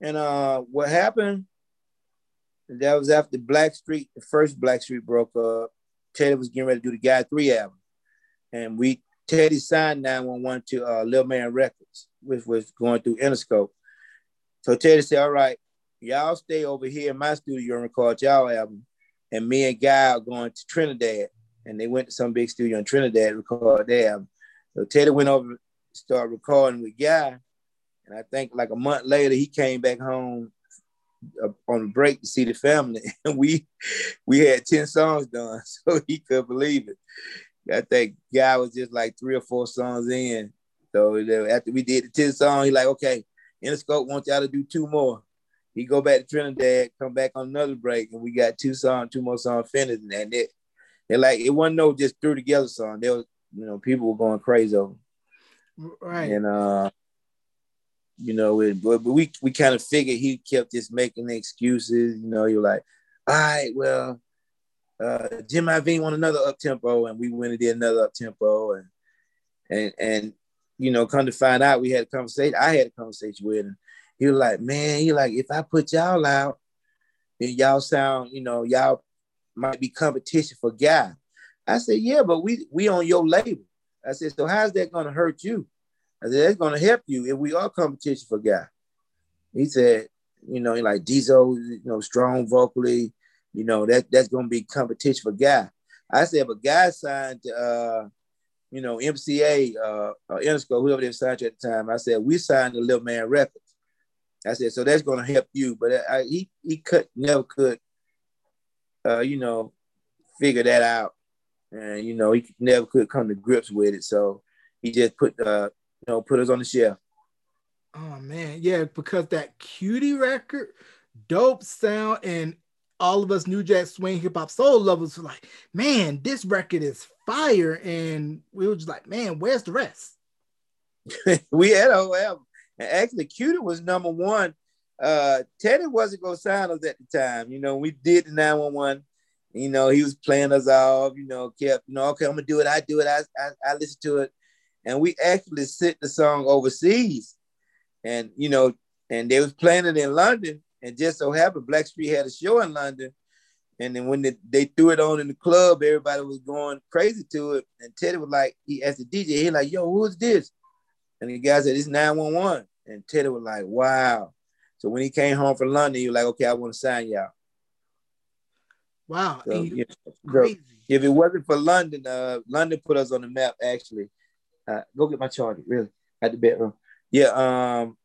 And uh, what happened that was after Blackstreet, the first Blackstreet broke up. Teddy was getting ready to do the Guy 3 album. And we Teddy signed 911 to uh, Lil Man Records, which was going through Interscope. So Teddy said, All right, y'all stay over here in my studio and record y'all album. And me and Guy are going to Trinidad. And they went to some big studio in Trinidad to record their album. So Teddy went over, started recording with Guy. And I think like a month later, he came back home on a break to see the family, *laughs* and we we had ten songs done, *laughs* so he couldn't believe it. I think guy was just like three or four songs in. So after we did the ten songs, he like, okay, Interscope wants y'all to do two more. He go back to Trinidad, come back on another break, and we got two songs, two more songs finished, and it, it like it wasn't no just threw together song. There was, you know, people were going crazy over. Right. And uh, you know, it, but, but we we kind of figured he kept just making excuses. You know, you're like, all right, well, uh, Jim Iovine want another up tempo, and we went and did another up tempo, and and and you know, come to find out, we had a conversation. I had a conversation with him. He was like, man, he like, if I put y'all out, then y'all sound, you know, y'all might be competition for guy. I said, yeah, but we we on your label. I said, so how's that gonna hurt you? I said, that's gonna help you if we are competition for guy. He said, you know, like Diesel, you know, strong vocally, you know, that that's gonna be competition for guy. I said, but guy signed to uh, you know, MCA, uh, uh Interscope, whoever they signed at the time. I said, we signed the Little Man Records. I said, so that's gonna help you. But I, he he could never could uh, you know, figure that out. And you know, he never could come to grips with it. So he just put uh you know, put us on the shelf. Oh man, yeah, because that cutie record, dope sound, and all of us New Jack Swing hip hop soul lovers were like, man, this record is fire. And we were just like, man, where's the rest? *laughs* we had a whole album. And actually, Cutie was number one. Uh, Teddy wasn't gonna sign us at the time. You know, we did the 911. You know, he was playing us off, you know, kept, you know, okay, I'm gonna do it, I do it, I I, I listen to it. And we actually sent the song overseas, and you know, and they was playing it in London, and just so happened Blackstreet had a show in London, and then when they, they threw it on in the club, everybody was going crazy to it, and Teddy was like, he asked the DJ, he like, yo, who's this? And the guy said, it's 911, and Teddy was like, wow. So when he came home from London, he was like, okay, I want to sign y'all. Wow. So, yeah, if it wasn't for London, uh, London put us on the map. Actually, uh, go get my charger. Really, at the bedroom. Yeah. Um,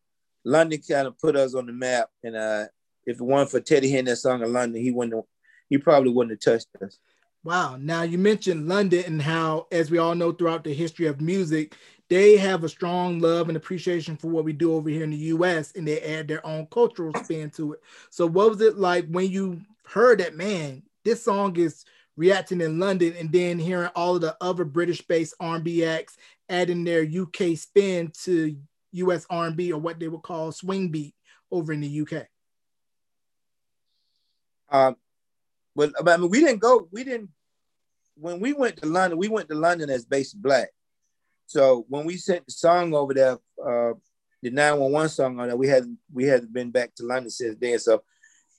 London kind of put us on the map, and uh, if it weren't for Teddy hearing that song in London, he wouldn't. Have, he probably wouldn't have touched us. Wow. Now you mentioned London and how, as we all know, throughout the history of music, they have a strong love and appreciation for what we do over here in the U.S. and they add their own cultural spin to it. So, what was it like when you heard that? Man, this song is reacting in London and then hearing all of the other British-based R&B acts adding their UK spin to US R&B or what they would call swing beat over in the UK. Um, but I mean, we didn't go. We didn't. When we went to London, we went to London as Basic Black. So when we sent the song over there, uh, the 911 song on there, we hadn't we hadn't been back to London since then. So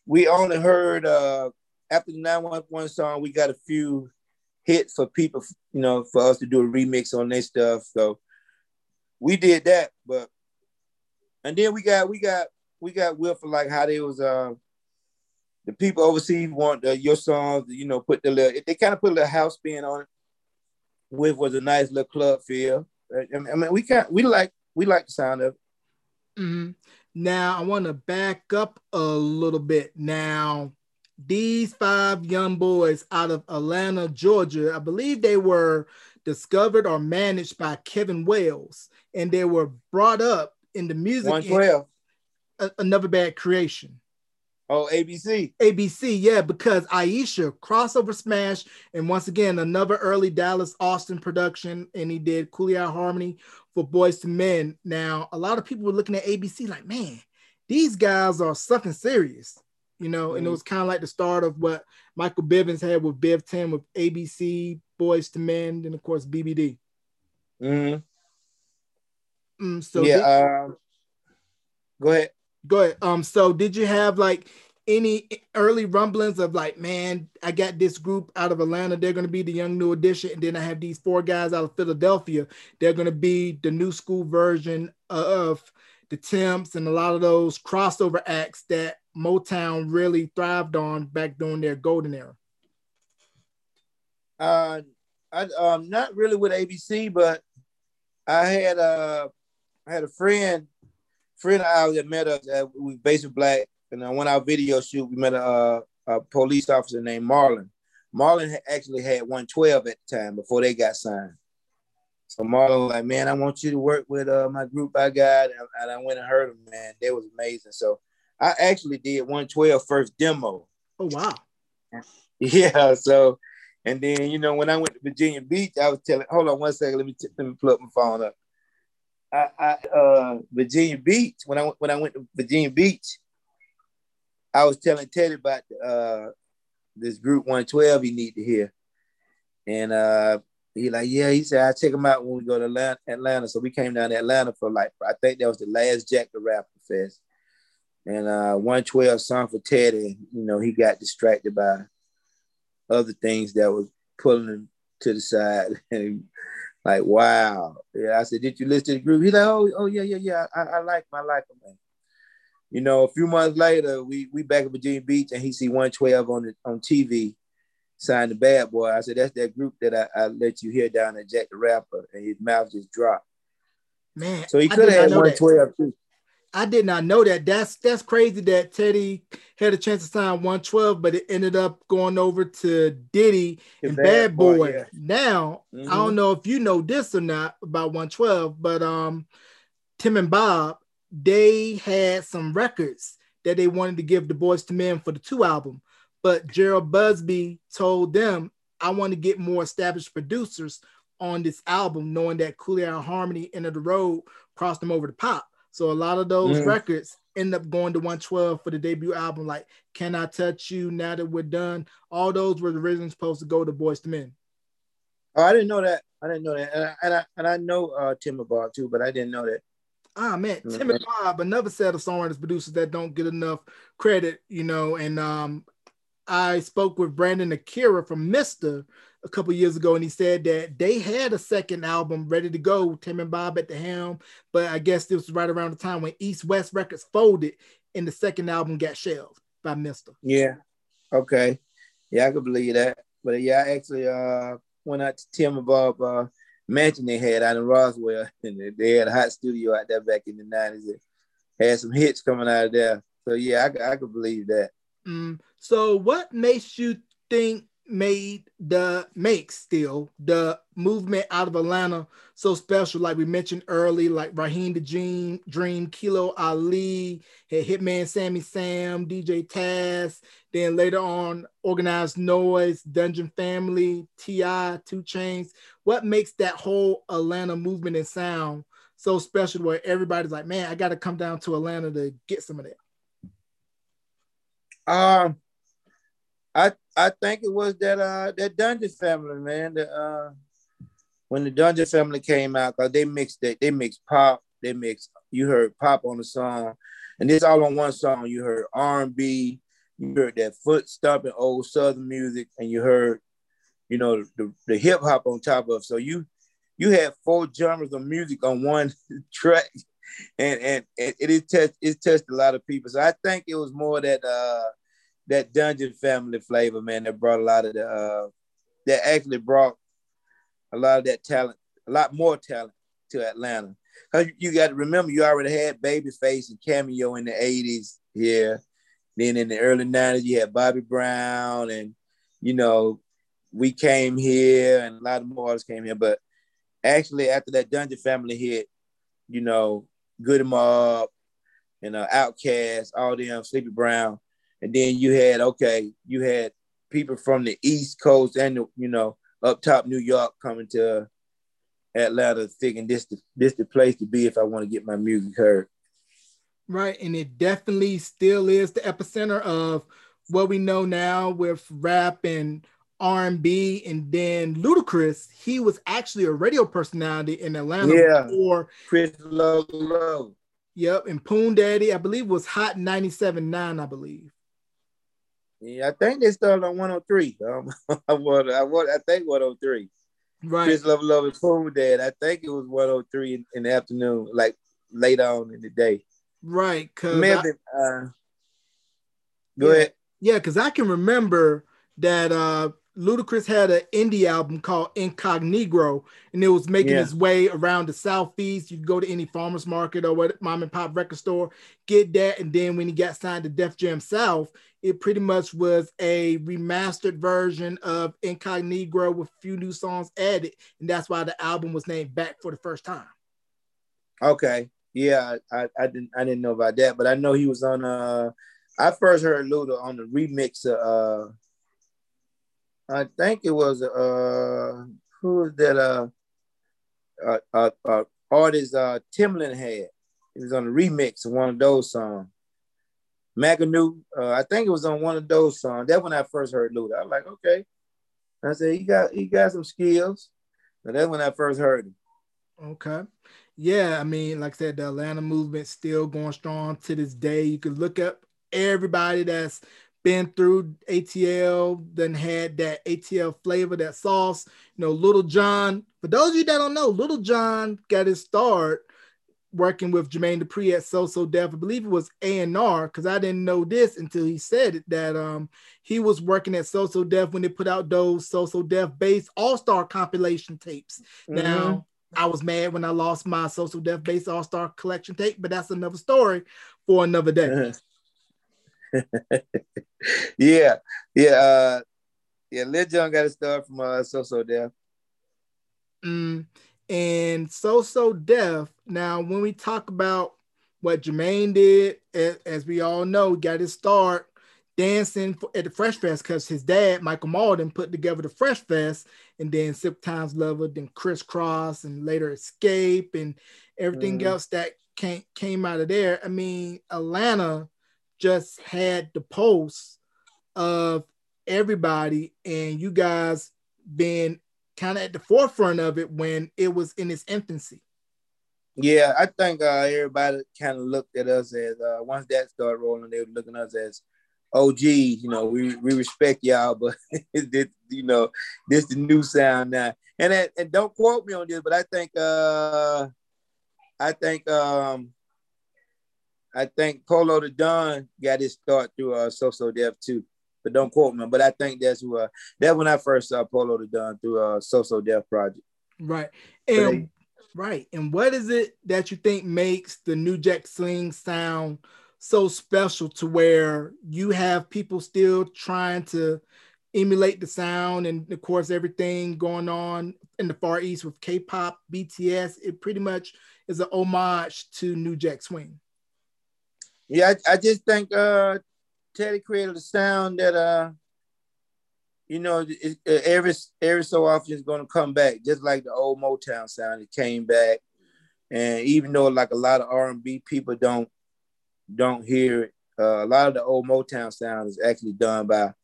we only heard uh, after the 911 song, we got a few hits for people, you know, for us to do a remix on their stuff. So we did that, but and then we got we got we got Will for like how they was uh the people overseas want uh, your songs, you know, put the little they kind of put a little house spin on it. With was a nice little club feel. I mean, we can't we like we like the sound of it. Mm-hmm. Now I want to back up a little bit. Now these five young boys out of Atlanta, Georgia, I believe they were discovered or managed by Kevin Wells, and they were brought up in the music. 112. another bad creation. Oh, ABC. ABC, yeah, because Iesha crossover smash, and once again another early Dallas Austin production, and he did Cooleyhighharmony for Boyz II Men. Now, a lot of people were looking at ABC like, man, these guys are something serious you know, mm-hmm. and it mm-hmm. was kind of like the start of what Michael Bivins had with Biv 10 with ABC, Boyz II Men, and of course BBD. Mm-hmm. Mm, so yeah, did, um, go ahead. Go ahead. Um, so did you have like any early rumblings of like, man, I got this group out of Atlanta, they're gonna be the young new edition, and then I have these four guys out of Philadelphia, they're gonna be the new school version of the Temps and a lot of those crossover acts that Motown really thrived on back during their golden era? Uh, I um not really with ABC, but I had a I had a friend friend of ours that met us at we Basic Black, and on our video shoot we met a, a police officer named Marlon. Marlon actually had 112 at the time before they got signed. So Marlon like, man, I want you to work with uh, my group I got, and I went and heard them, man. They was amazing. So I actually did 112 first demo. Oh wow. *laughs* Yeah. So, and then you know when I went to Virginia Beach, I was telling. Hold on one second. Let me t- let me plug my phone up. I, I uh Virginia Beach when I when I went to Virginia Beach, I was telling Teddy about uh this group 112 you need to hear, and uh he like yeah he said I check him out when we go to Atlanta. So we came down to Atlanta for like I think that was the last Jack the Rapper fest and uh, 112 song for Teddy, you know, he got distracted by other things that was pulling him to the side. *laughs* And like, wow. Yeah, I said, did you listen to the group? He's like, oh, oh yeah, yeah, yeah. I, I like like him, man. You know, a few months later, we we back at Virginia Beach and he see 112 on the on TV signed the bad boy. I said, that's that group that I, I let you hear down at Jack the Rapper, and his mouth just dropped. Man, so he could have had 112 too. I did not know that. That's that's crazy that Teddy had a chance to sign 112, but it ended up going over to Diddy and Bad, Bad Boy. Boy yeah. Now, mm-hmm. I don't know if you know this or not about 112, but um Tim and Bob, they had some records that they wanted to give the Boyz II Men for the two album. But Jheryl Busby told them, I want to get more established producers on this album, knowing that Eye Harmony of the Road crossed them over to pop. So a lot of those mm. records end up going to 112 for the debut album, like Can I Touch You, Now That We're Done. All those were originally supposed to go to Boyz II Men. Oh, I didn't know that. I didn't know that, and I and I, and I know uh, Timmy Bob too, but I didn't know that. Ah man, mm-hmm. Timmy Bob, another set of songwriters producers that don't get enough credit, you know. And um, I spoke with Brandon Akira from Mista a couple years ago, and he said that they had a second album ready to go, Tim and Bob at the helm, but I guess this was right around the time when East West Records folded, and the second album got shelved by Mista. Yeah. Okay. Yeah, I could believe that. But yeah, I actually uh went out to Tim and Bob uh mansion they had out in Roswell, *laughs* and they had a hot studio out there back in the nineties. it Had some hits coming out of there. So yeah, I, I could believe that. Mm. So what makes you think made the make still the movement out of Atlanta so special. Like we mentioned early, like Raheem the Dream, Dream, Kilo Ali, Hitman Sammy Sam, DJ Taz, then later on Organized Noise, Dungeon Family, T.I., 2 Chainz. What makes that whole Atlanta movement and sound so special where everybody's like, man, I gotta come down to Atlanta to get some of that? Um I I think it was that uh that Dungeon Family, man. The, uh, when the Dungeon Family came out, cause they mixed that they mixed pop, they mixed. You heard pop on the song, and this all on one song. You heard R and B, you heard that foot stomping old Southern music, and you heard, you know, the, the hip hop on top of. So you you had four genres of music on one *laughs* track, and and, and it is touched it touched a lot of people. So I think it was more that. uh that dungeon family flavor, man, that brought a lot of the uh, that actually brought a lot of that talent, a lot more talent to Atlanta. Cause you got to remember, you already had Babyface and Cameo in the '80s here. Then in the early '90s, you had Bobby Brown, and you know, we came here, and a lot of more artists came here. But actually, after that Dungeon Family hit, you know, Goodie Mob, and uh, Outkast, all them, Sleepy Brown, and then you had okay, you had people from the East Coast and the, you know up top New York coming to Atlanta, thinking this this the place to be if I want to get my music heard. Right, and it definitely still is the epicenter of what we know now with rap and R&B, and then Ludacris. He was actually a radio personality in Atlanta yeah. before Chris Lova Lova. Yep, and Poon Daddy, I believe, was Hot 97.9, I believe. Yeah, I think they started on 103. Um, *laughs* I, want, I, want, I think 103. Right. Chris Lova Lova and Poon Dad. I think it was 103 in, in, the afternoon, like late on in the day. Right. Cause Maybe, I, uh, go yeah, ahead. Yeah, because I can remember that uh Ludacris had an indie album called Incognito, and it was making yeah. its way around the southeast. You go to any farmers market or what mom and pop record store, get that, and then when he got signed to Def Jam South, it pretty much was a remastered version of Incognito with a few new songs added, and that's why the album was named Back for the first time. Okay, yeah, I, I didn't I didn't know about that, but I know he was on. Uh, I first heard Luda on the remix of. Uh, I think it was uh who was that uh uh, uh, uh artist uh Timbaland had. It was on a remix of one of those songs. Maganu, uh, I think it was on one of those songs. That when I first heard Luda. I was like, okay. I said he got he got some skills. And that's when I first heard him. Okay. Yeah, I mean, like I said, the Atlanta movement still going strong to this day. You can look up everybody that's been through ATL, then had that ATL flavor, that sauce. You know, Lil Jon. For those of you that don't know, Lil Jon got his start working with Jermaine Dupri at So So Def. I believe it was A&R because I didn't know this until he said it that um he was working at So So Def when they put out those So So Def Bass All Star compilation tapes. Mm-hmm. Now I was mad when I lost my So So Def Bass All Star collection tape, but that's another story for another day. *laughs* yeah, yeah, uh, yeah. Lil Jon got a start from uh, So So Def. Mm, and So So Def. Now, when we talk about what Jermaine did, as, as we all know, got his start dancing at the Fresh Fest because his dad, Michael Mauldin, put together the Fresh Fest, and then Silk Tymes Leather, then Kris Kross, and later Xscape, and everything mm. else that came came out of there. I mean, Atlanta just had the pulse of everybody and you guys been kind of at the forefront of it when it was in its infancy. Yeah, I think uh, everybody kind of looked at us as uh, once that started rolling, they were looking at us as OG. You know, we we respect y'all, but *laughs* this, you know, this the new sound now. And and don't quote me on this, but I think uh, I think um, I think Polow da Don got his start through uh, So So Def too. But don't quote me. But I think that's who uh, that when I first saw Polow da Don through uh, So So Def project. Right. And Right. And what is it that you think makes the New Jack Swing sound so special to where you have people still trying to emulate the sound and of course everything going on in the far east with K-pop, BTS, it pretty much is an homage to New Jack Swing. Yeah, I, I just think uh Teddy created a sound that uh you know, it, it, every every so often is going to come back, just like the old Motown sound. It came back, and even though like a lot of R and B people don't don't hear it, uh, a lot of the old Motown sound is actually done by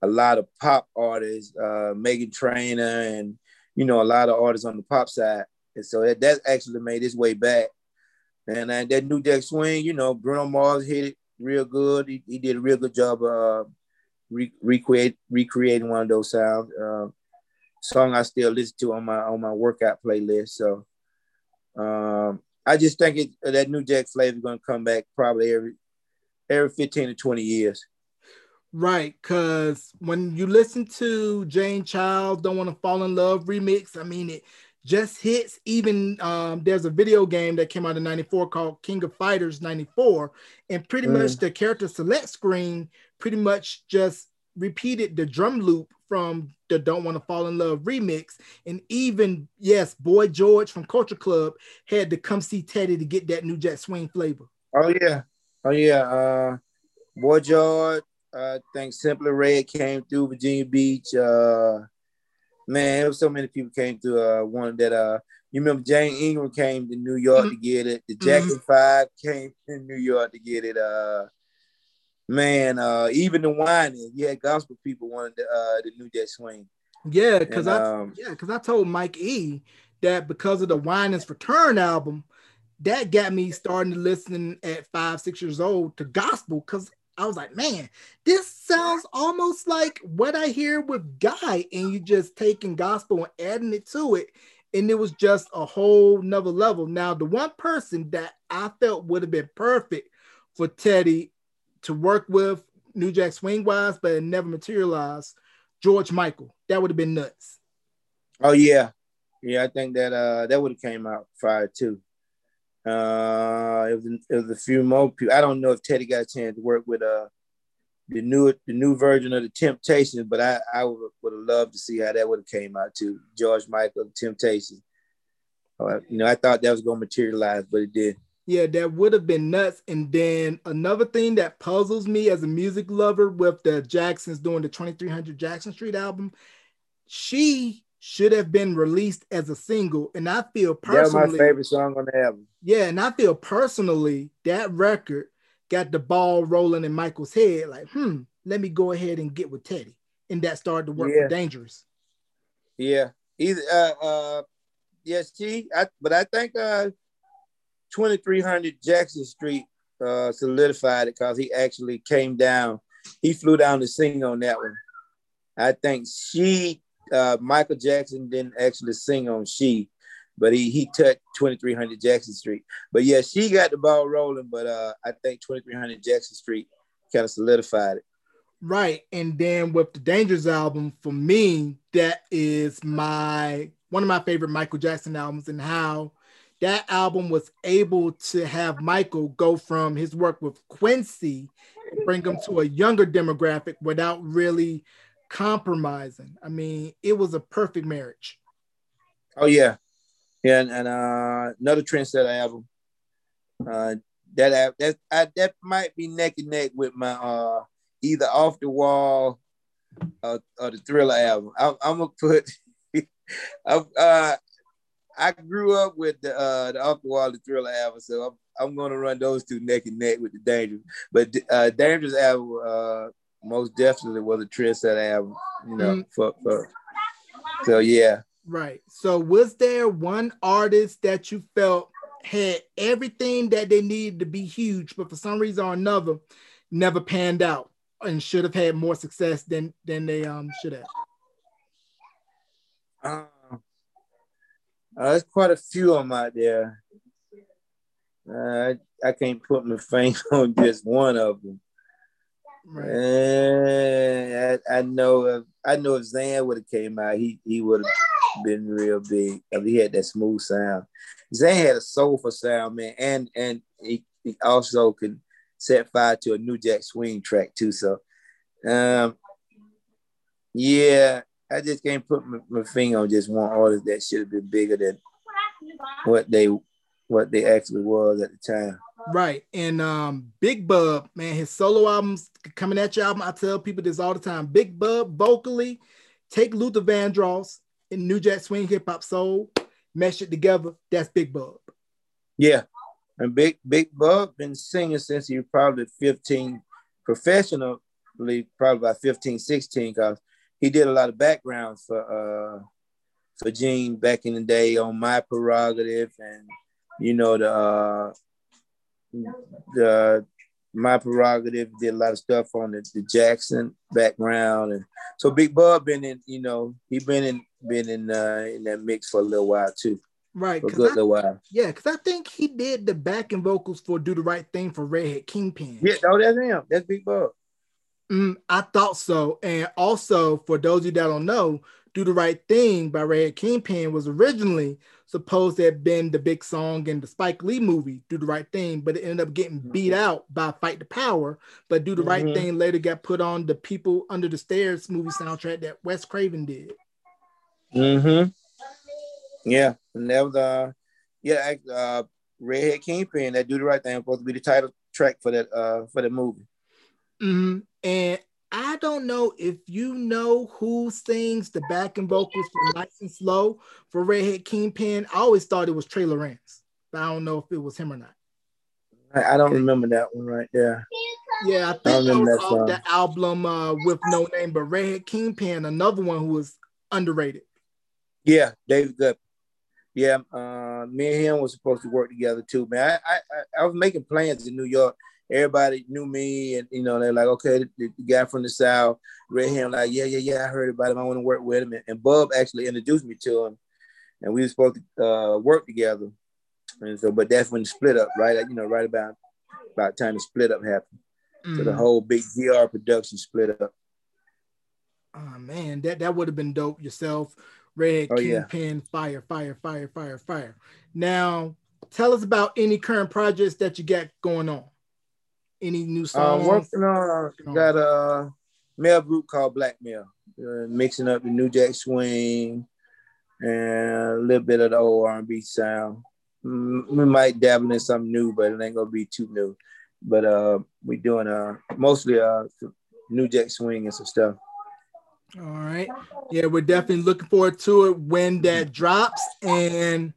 a lot of pop artists, uh, Meghan Trainor, and you know a lot of artists on the pop side, and so that, that actually made its way back. And uh, that New Jack Swing, you know, Bruno Mars hit it real good. He, he did a real good job uh, re- recreate recreating one of those sounds. Uh, song I still listen to on my on my workout playlist. So um, I just think it, that New Jack flavor is going to come back probably every every fifteen to twenty years. Right, because when you listen to Jane Child "Don't Want to Fall in Love" remix, I mean it just hits. Even um, there's a video game that came out in '94 called King of Fighters '94, and pretty mm. much the character select screen pretty much just repeated the drum loop from the Don't Want to Fall in Love remix. And even, yes, Boy George from Culture Club had to come see Teddy to get that New Jack Swing flavor. Oh, yeah. Oh, yeah. Uh, Boy George, I think Simply Red came through Virginia Beach. Uh, man, it was so many people came to Uh, one that, uh, you remember James Ingram came to New York mm-hmm. to get it. The Jackson mm-hmm. Five came to New York to get it. Uh, man, uh, even the Winans, yeah, gospel people wanted the, uh, the New Jack Swing. Yeah, because I um, yeah, because I told Mike E that because of the Winans' Return album, that got me starting to listen at five, six years old to gospel because I was like, man, this sounds almost like what I hear with Guy, and you just taking gospel and adding it to it. And it was just a whole nother level. Now, the one person that I felt would have been perfect for Teddy to work with New Jack Swing wise, but it never materialized. George Michael, that would have been nuts. Oh yeah, yeah. I think that uh that would have came out fire too. Uh, it was, it was a few more people. I don't know if Teddy got a chance to work with uh the new the new version of the Temptations, but I I would, would have loved to see how that would have came out too. George Michael, Temptations. Uh, you know, I thought that was going to materialize, but it did. Yeah, that would have been nuts. And then another thing that puzzles me as a music lover with the Jacksons doing the 2300 Jackson Street album, she should have been released as a single. And I feel personally, that's my favorite song on the album. Yeah, and I feel personally that record got the ball rolling in Michael's head. Like, hmm, let me go ahead and get with Teddy, and that started to work yeah. for Dangerous. Yeah, either uh, uh, yes, she. I, but I think uh 2300 Jackson Street uh, solidified it because he actually came down. He flew down to sing on that one. I think she, uh, Michael Jackson didn't actually sing on she, but he he touched 2300 Jackson Street. But yeah, she got the ball rolling, but uh, I think 2300 Jackson Street kind of solidified it. Right, and then with the Dangerous album, for me, that is my one of my favorite Michael Jackson albums, and how that album was able to have Michael go from his work with Quincy bring him to a younger demographic without really compromising. I mean, it was a perfect marriage. Oh yeah, yeah, and, and uh, another trendsetter album. Uh, that that I, that might be neck and neck with my uh, either off the wall or, or the Thriller album. I, am gonna put. *laughs* uh, I grew up with the uh, the Off the Wall, the Thriller album, so I'm, I'm to run those two neck and neck with the Dangerous. But uh, Dangerous album uh, most definitely was a trendsetter album, you know. Mm. For, for, so yeah. Right. So was there one artist that you felt had everything that they needed to be huge, but for some reason or another, never panned out and should have had more success than than they um should have? Uh, uh, there's quite a few of them out there. Uh, I, I can't put my *laughs* finger on just one of them. Right. And I, I know if I know if Zan would have came out, he he would have been real big. I mean, he had that smooth sound. Zan had a soulful sound, man, and and he, he also could set fire to a New Jack Swing track too. So, um, yeah, I just can't put my, my finger on just one artist that should have been bigger than what they what they actually was at the time. Right. And um Big Bub, man, his solo albums coming at your album. I tell people this all the time. Big Bub vocally, take Luther Vandross and New Jack Swing Hip Hop Soul, mesh it together. That's Big Bub. Yeah. And Big Big Bub been singing since he was probably 15 professionally, probably about 15, 16, because he did a lot of backgrounds for uh for Gene back in the day on My Prerogative and you know the uh the my prerogative did a lot of stuff on the, the Jackson background, and so Big Bub been in, you know, he been in been in uh, in that mix for a little while too. Right, for a good I, little while. Yeah, because I think he did the backing vocals for "Do the Right Thing" for Redhead Kingpin. Yeah, no, that's him. That's Big Bub. Mm, I thought so, and also for those of you that don't know, "Do the Right Thing" by Redhead Kingpin was originally supposed to have been the big song in the Spike Lee movie, Do the Right Thing, but it ended up getting mm-hmm. beat out by Fight the Power. But Do the mm-hmm. Right Thing later got put on the People Under the Stairs movie soundtrack that Wes Craven did. Mm-hmm. Yeah. And that was uh yeah, uh Redhead Kingpin that Do the Right Thing was supposed to be the title track for that uh for the movie. Mm-hmm. And I don't know if you know who sings the backing vocals for Nice and Slow for Redhead Kingpin. I always thought it was Trey Lorenz, but I don't know if it was him or not. I don't remember that one right there. Yeah, I think I that was off the album uh, with no name, but Redhead Kingpin, another one who was underrated. Yeah, David Good. Yeah, uh, me and him was supposed to work together too, man. I, I, I was making plans in New York everybody knew me, and you know they're like, okay, the, the guy from the south, Red Ham, like, yeah, yeah, yeah, I heard about him. I want to work with him, and, and Bub actually introduced me to him, and we were supposed to uh, work together, and so, but that's when the split up, right? You know, right about about time the split up happened. Mm-hmm. So the mm-hmm. whole big GR production split up. Oh man, that that would have been dope. Yourself, Red oh, Kingpin, yeah. fire, fire, fire, fire, fire. Now, tell us about any current projects that you got going on. Any new songs? Uh, working on uh, got a male group called Blackmail, uh, mixing up the New Jack Swing and a little bit of the old R&B sound. Mm, we might dabble in something new, but it ain't gonna be too new. But uh, we doing uh mostly uh New Jack Swing and some stuff. All right. Yeah, we're definitely looking forward to it when that drops. And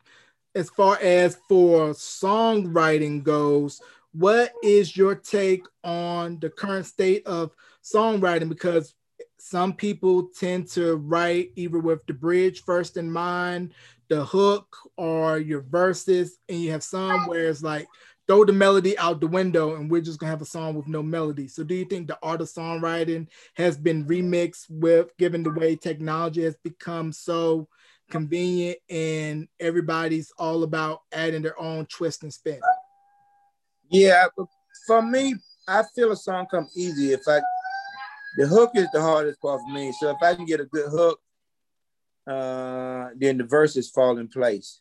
as far as for songwriting goes, what is your take on the current state of songwriting? Because some people tend to write either with the bridge first in mind, the hook, or your verses, and you have some where it's like throw the melody out the window and we're just gonna have a song with no melody. So do you think the art of songwriting has been remixed with given the way technology has become so convenient and everybody's all about adding their own twist and spin? Yeah, for me, I feel a song come easy if I the hook is the hardest part for me. So if I can get a good hook, uh, then the verses fall in place,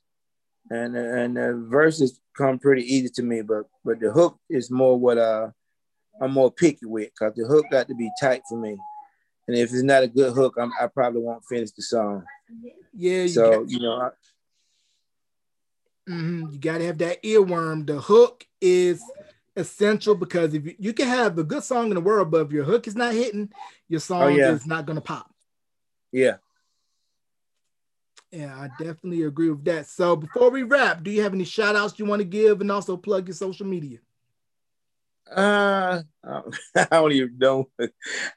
and and the verses come pretty easy to me. But but the hook is more what uh I'm more picky with because the hook got to be tight for me. And if it's not a good hook, I'm, i probably won't finish the song. Yeah. You so got, you know. I, mm-hmm, you got to have that earworm. The hook is essential because if you, you, can have a good song in the world, but if your hook is not hitting, your oh, song oh, yeah. is not gonna pop. Yeah. Yeah, I definitely agree with that. So before we wrap, do you have any shout outs you want to give and also plug your social media? Uh, *laughs* I don't even know. *laughs* I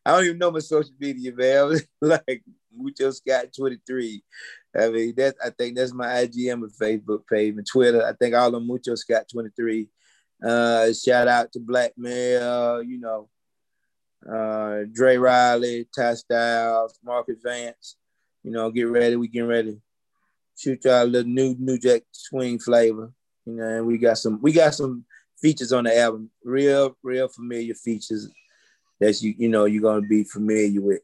don't even know my social media, man. *laughs* like Mucho Scott 23. I mean, that I think that's my IGM and Facebook page and Twitter. I think all of Mucho Scott 23. Uh, shout out to Blackmail, you know, uh, Dre Riley, Ty Styles, Marcus Vance. You know, get ready. We getting ready. Shoot y'all a little new New Jack swing flavor. You know, and we got some we got some features on the album. Real, real familiar features that you you know you're gonna be familiar with.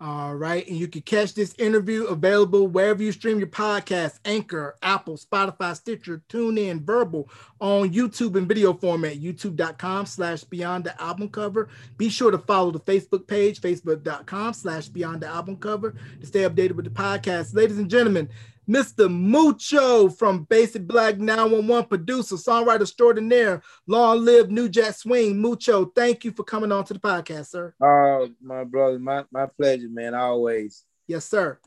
All right. And you can catch this interview available wherever you stream your podcast Anchor, Apple, Spotify, Stitcher, TuneIn, Verbal on YouTube in video format, youtube.com slash beyond the album cover. Be sure to follow the Facebook page, facebook.com slash beyond the album cover to stay updated with the podcast. Ladies and gentlemen, Mr. Mucho from Basic Black 911, producer, songwriter extraordinaire, long live New Jack Swing. Mucho, thank you for coming on to the podcast, sir. Oh, my brother, my, my pleasure, man, always. Yes, sir.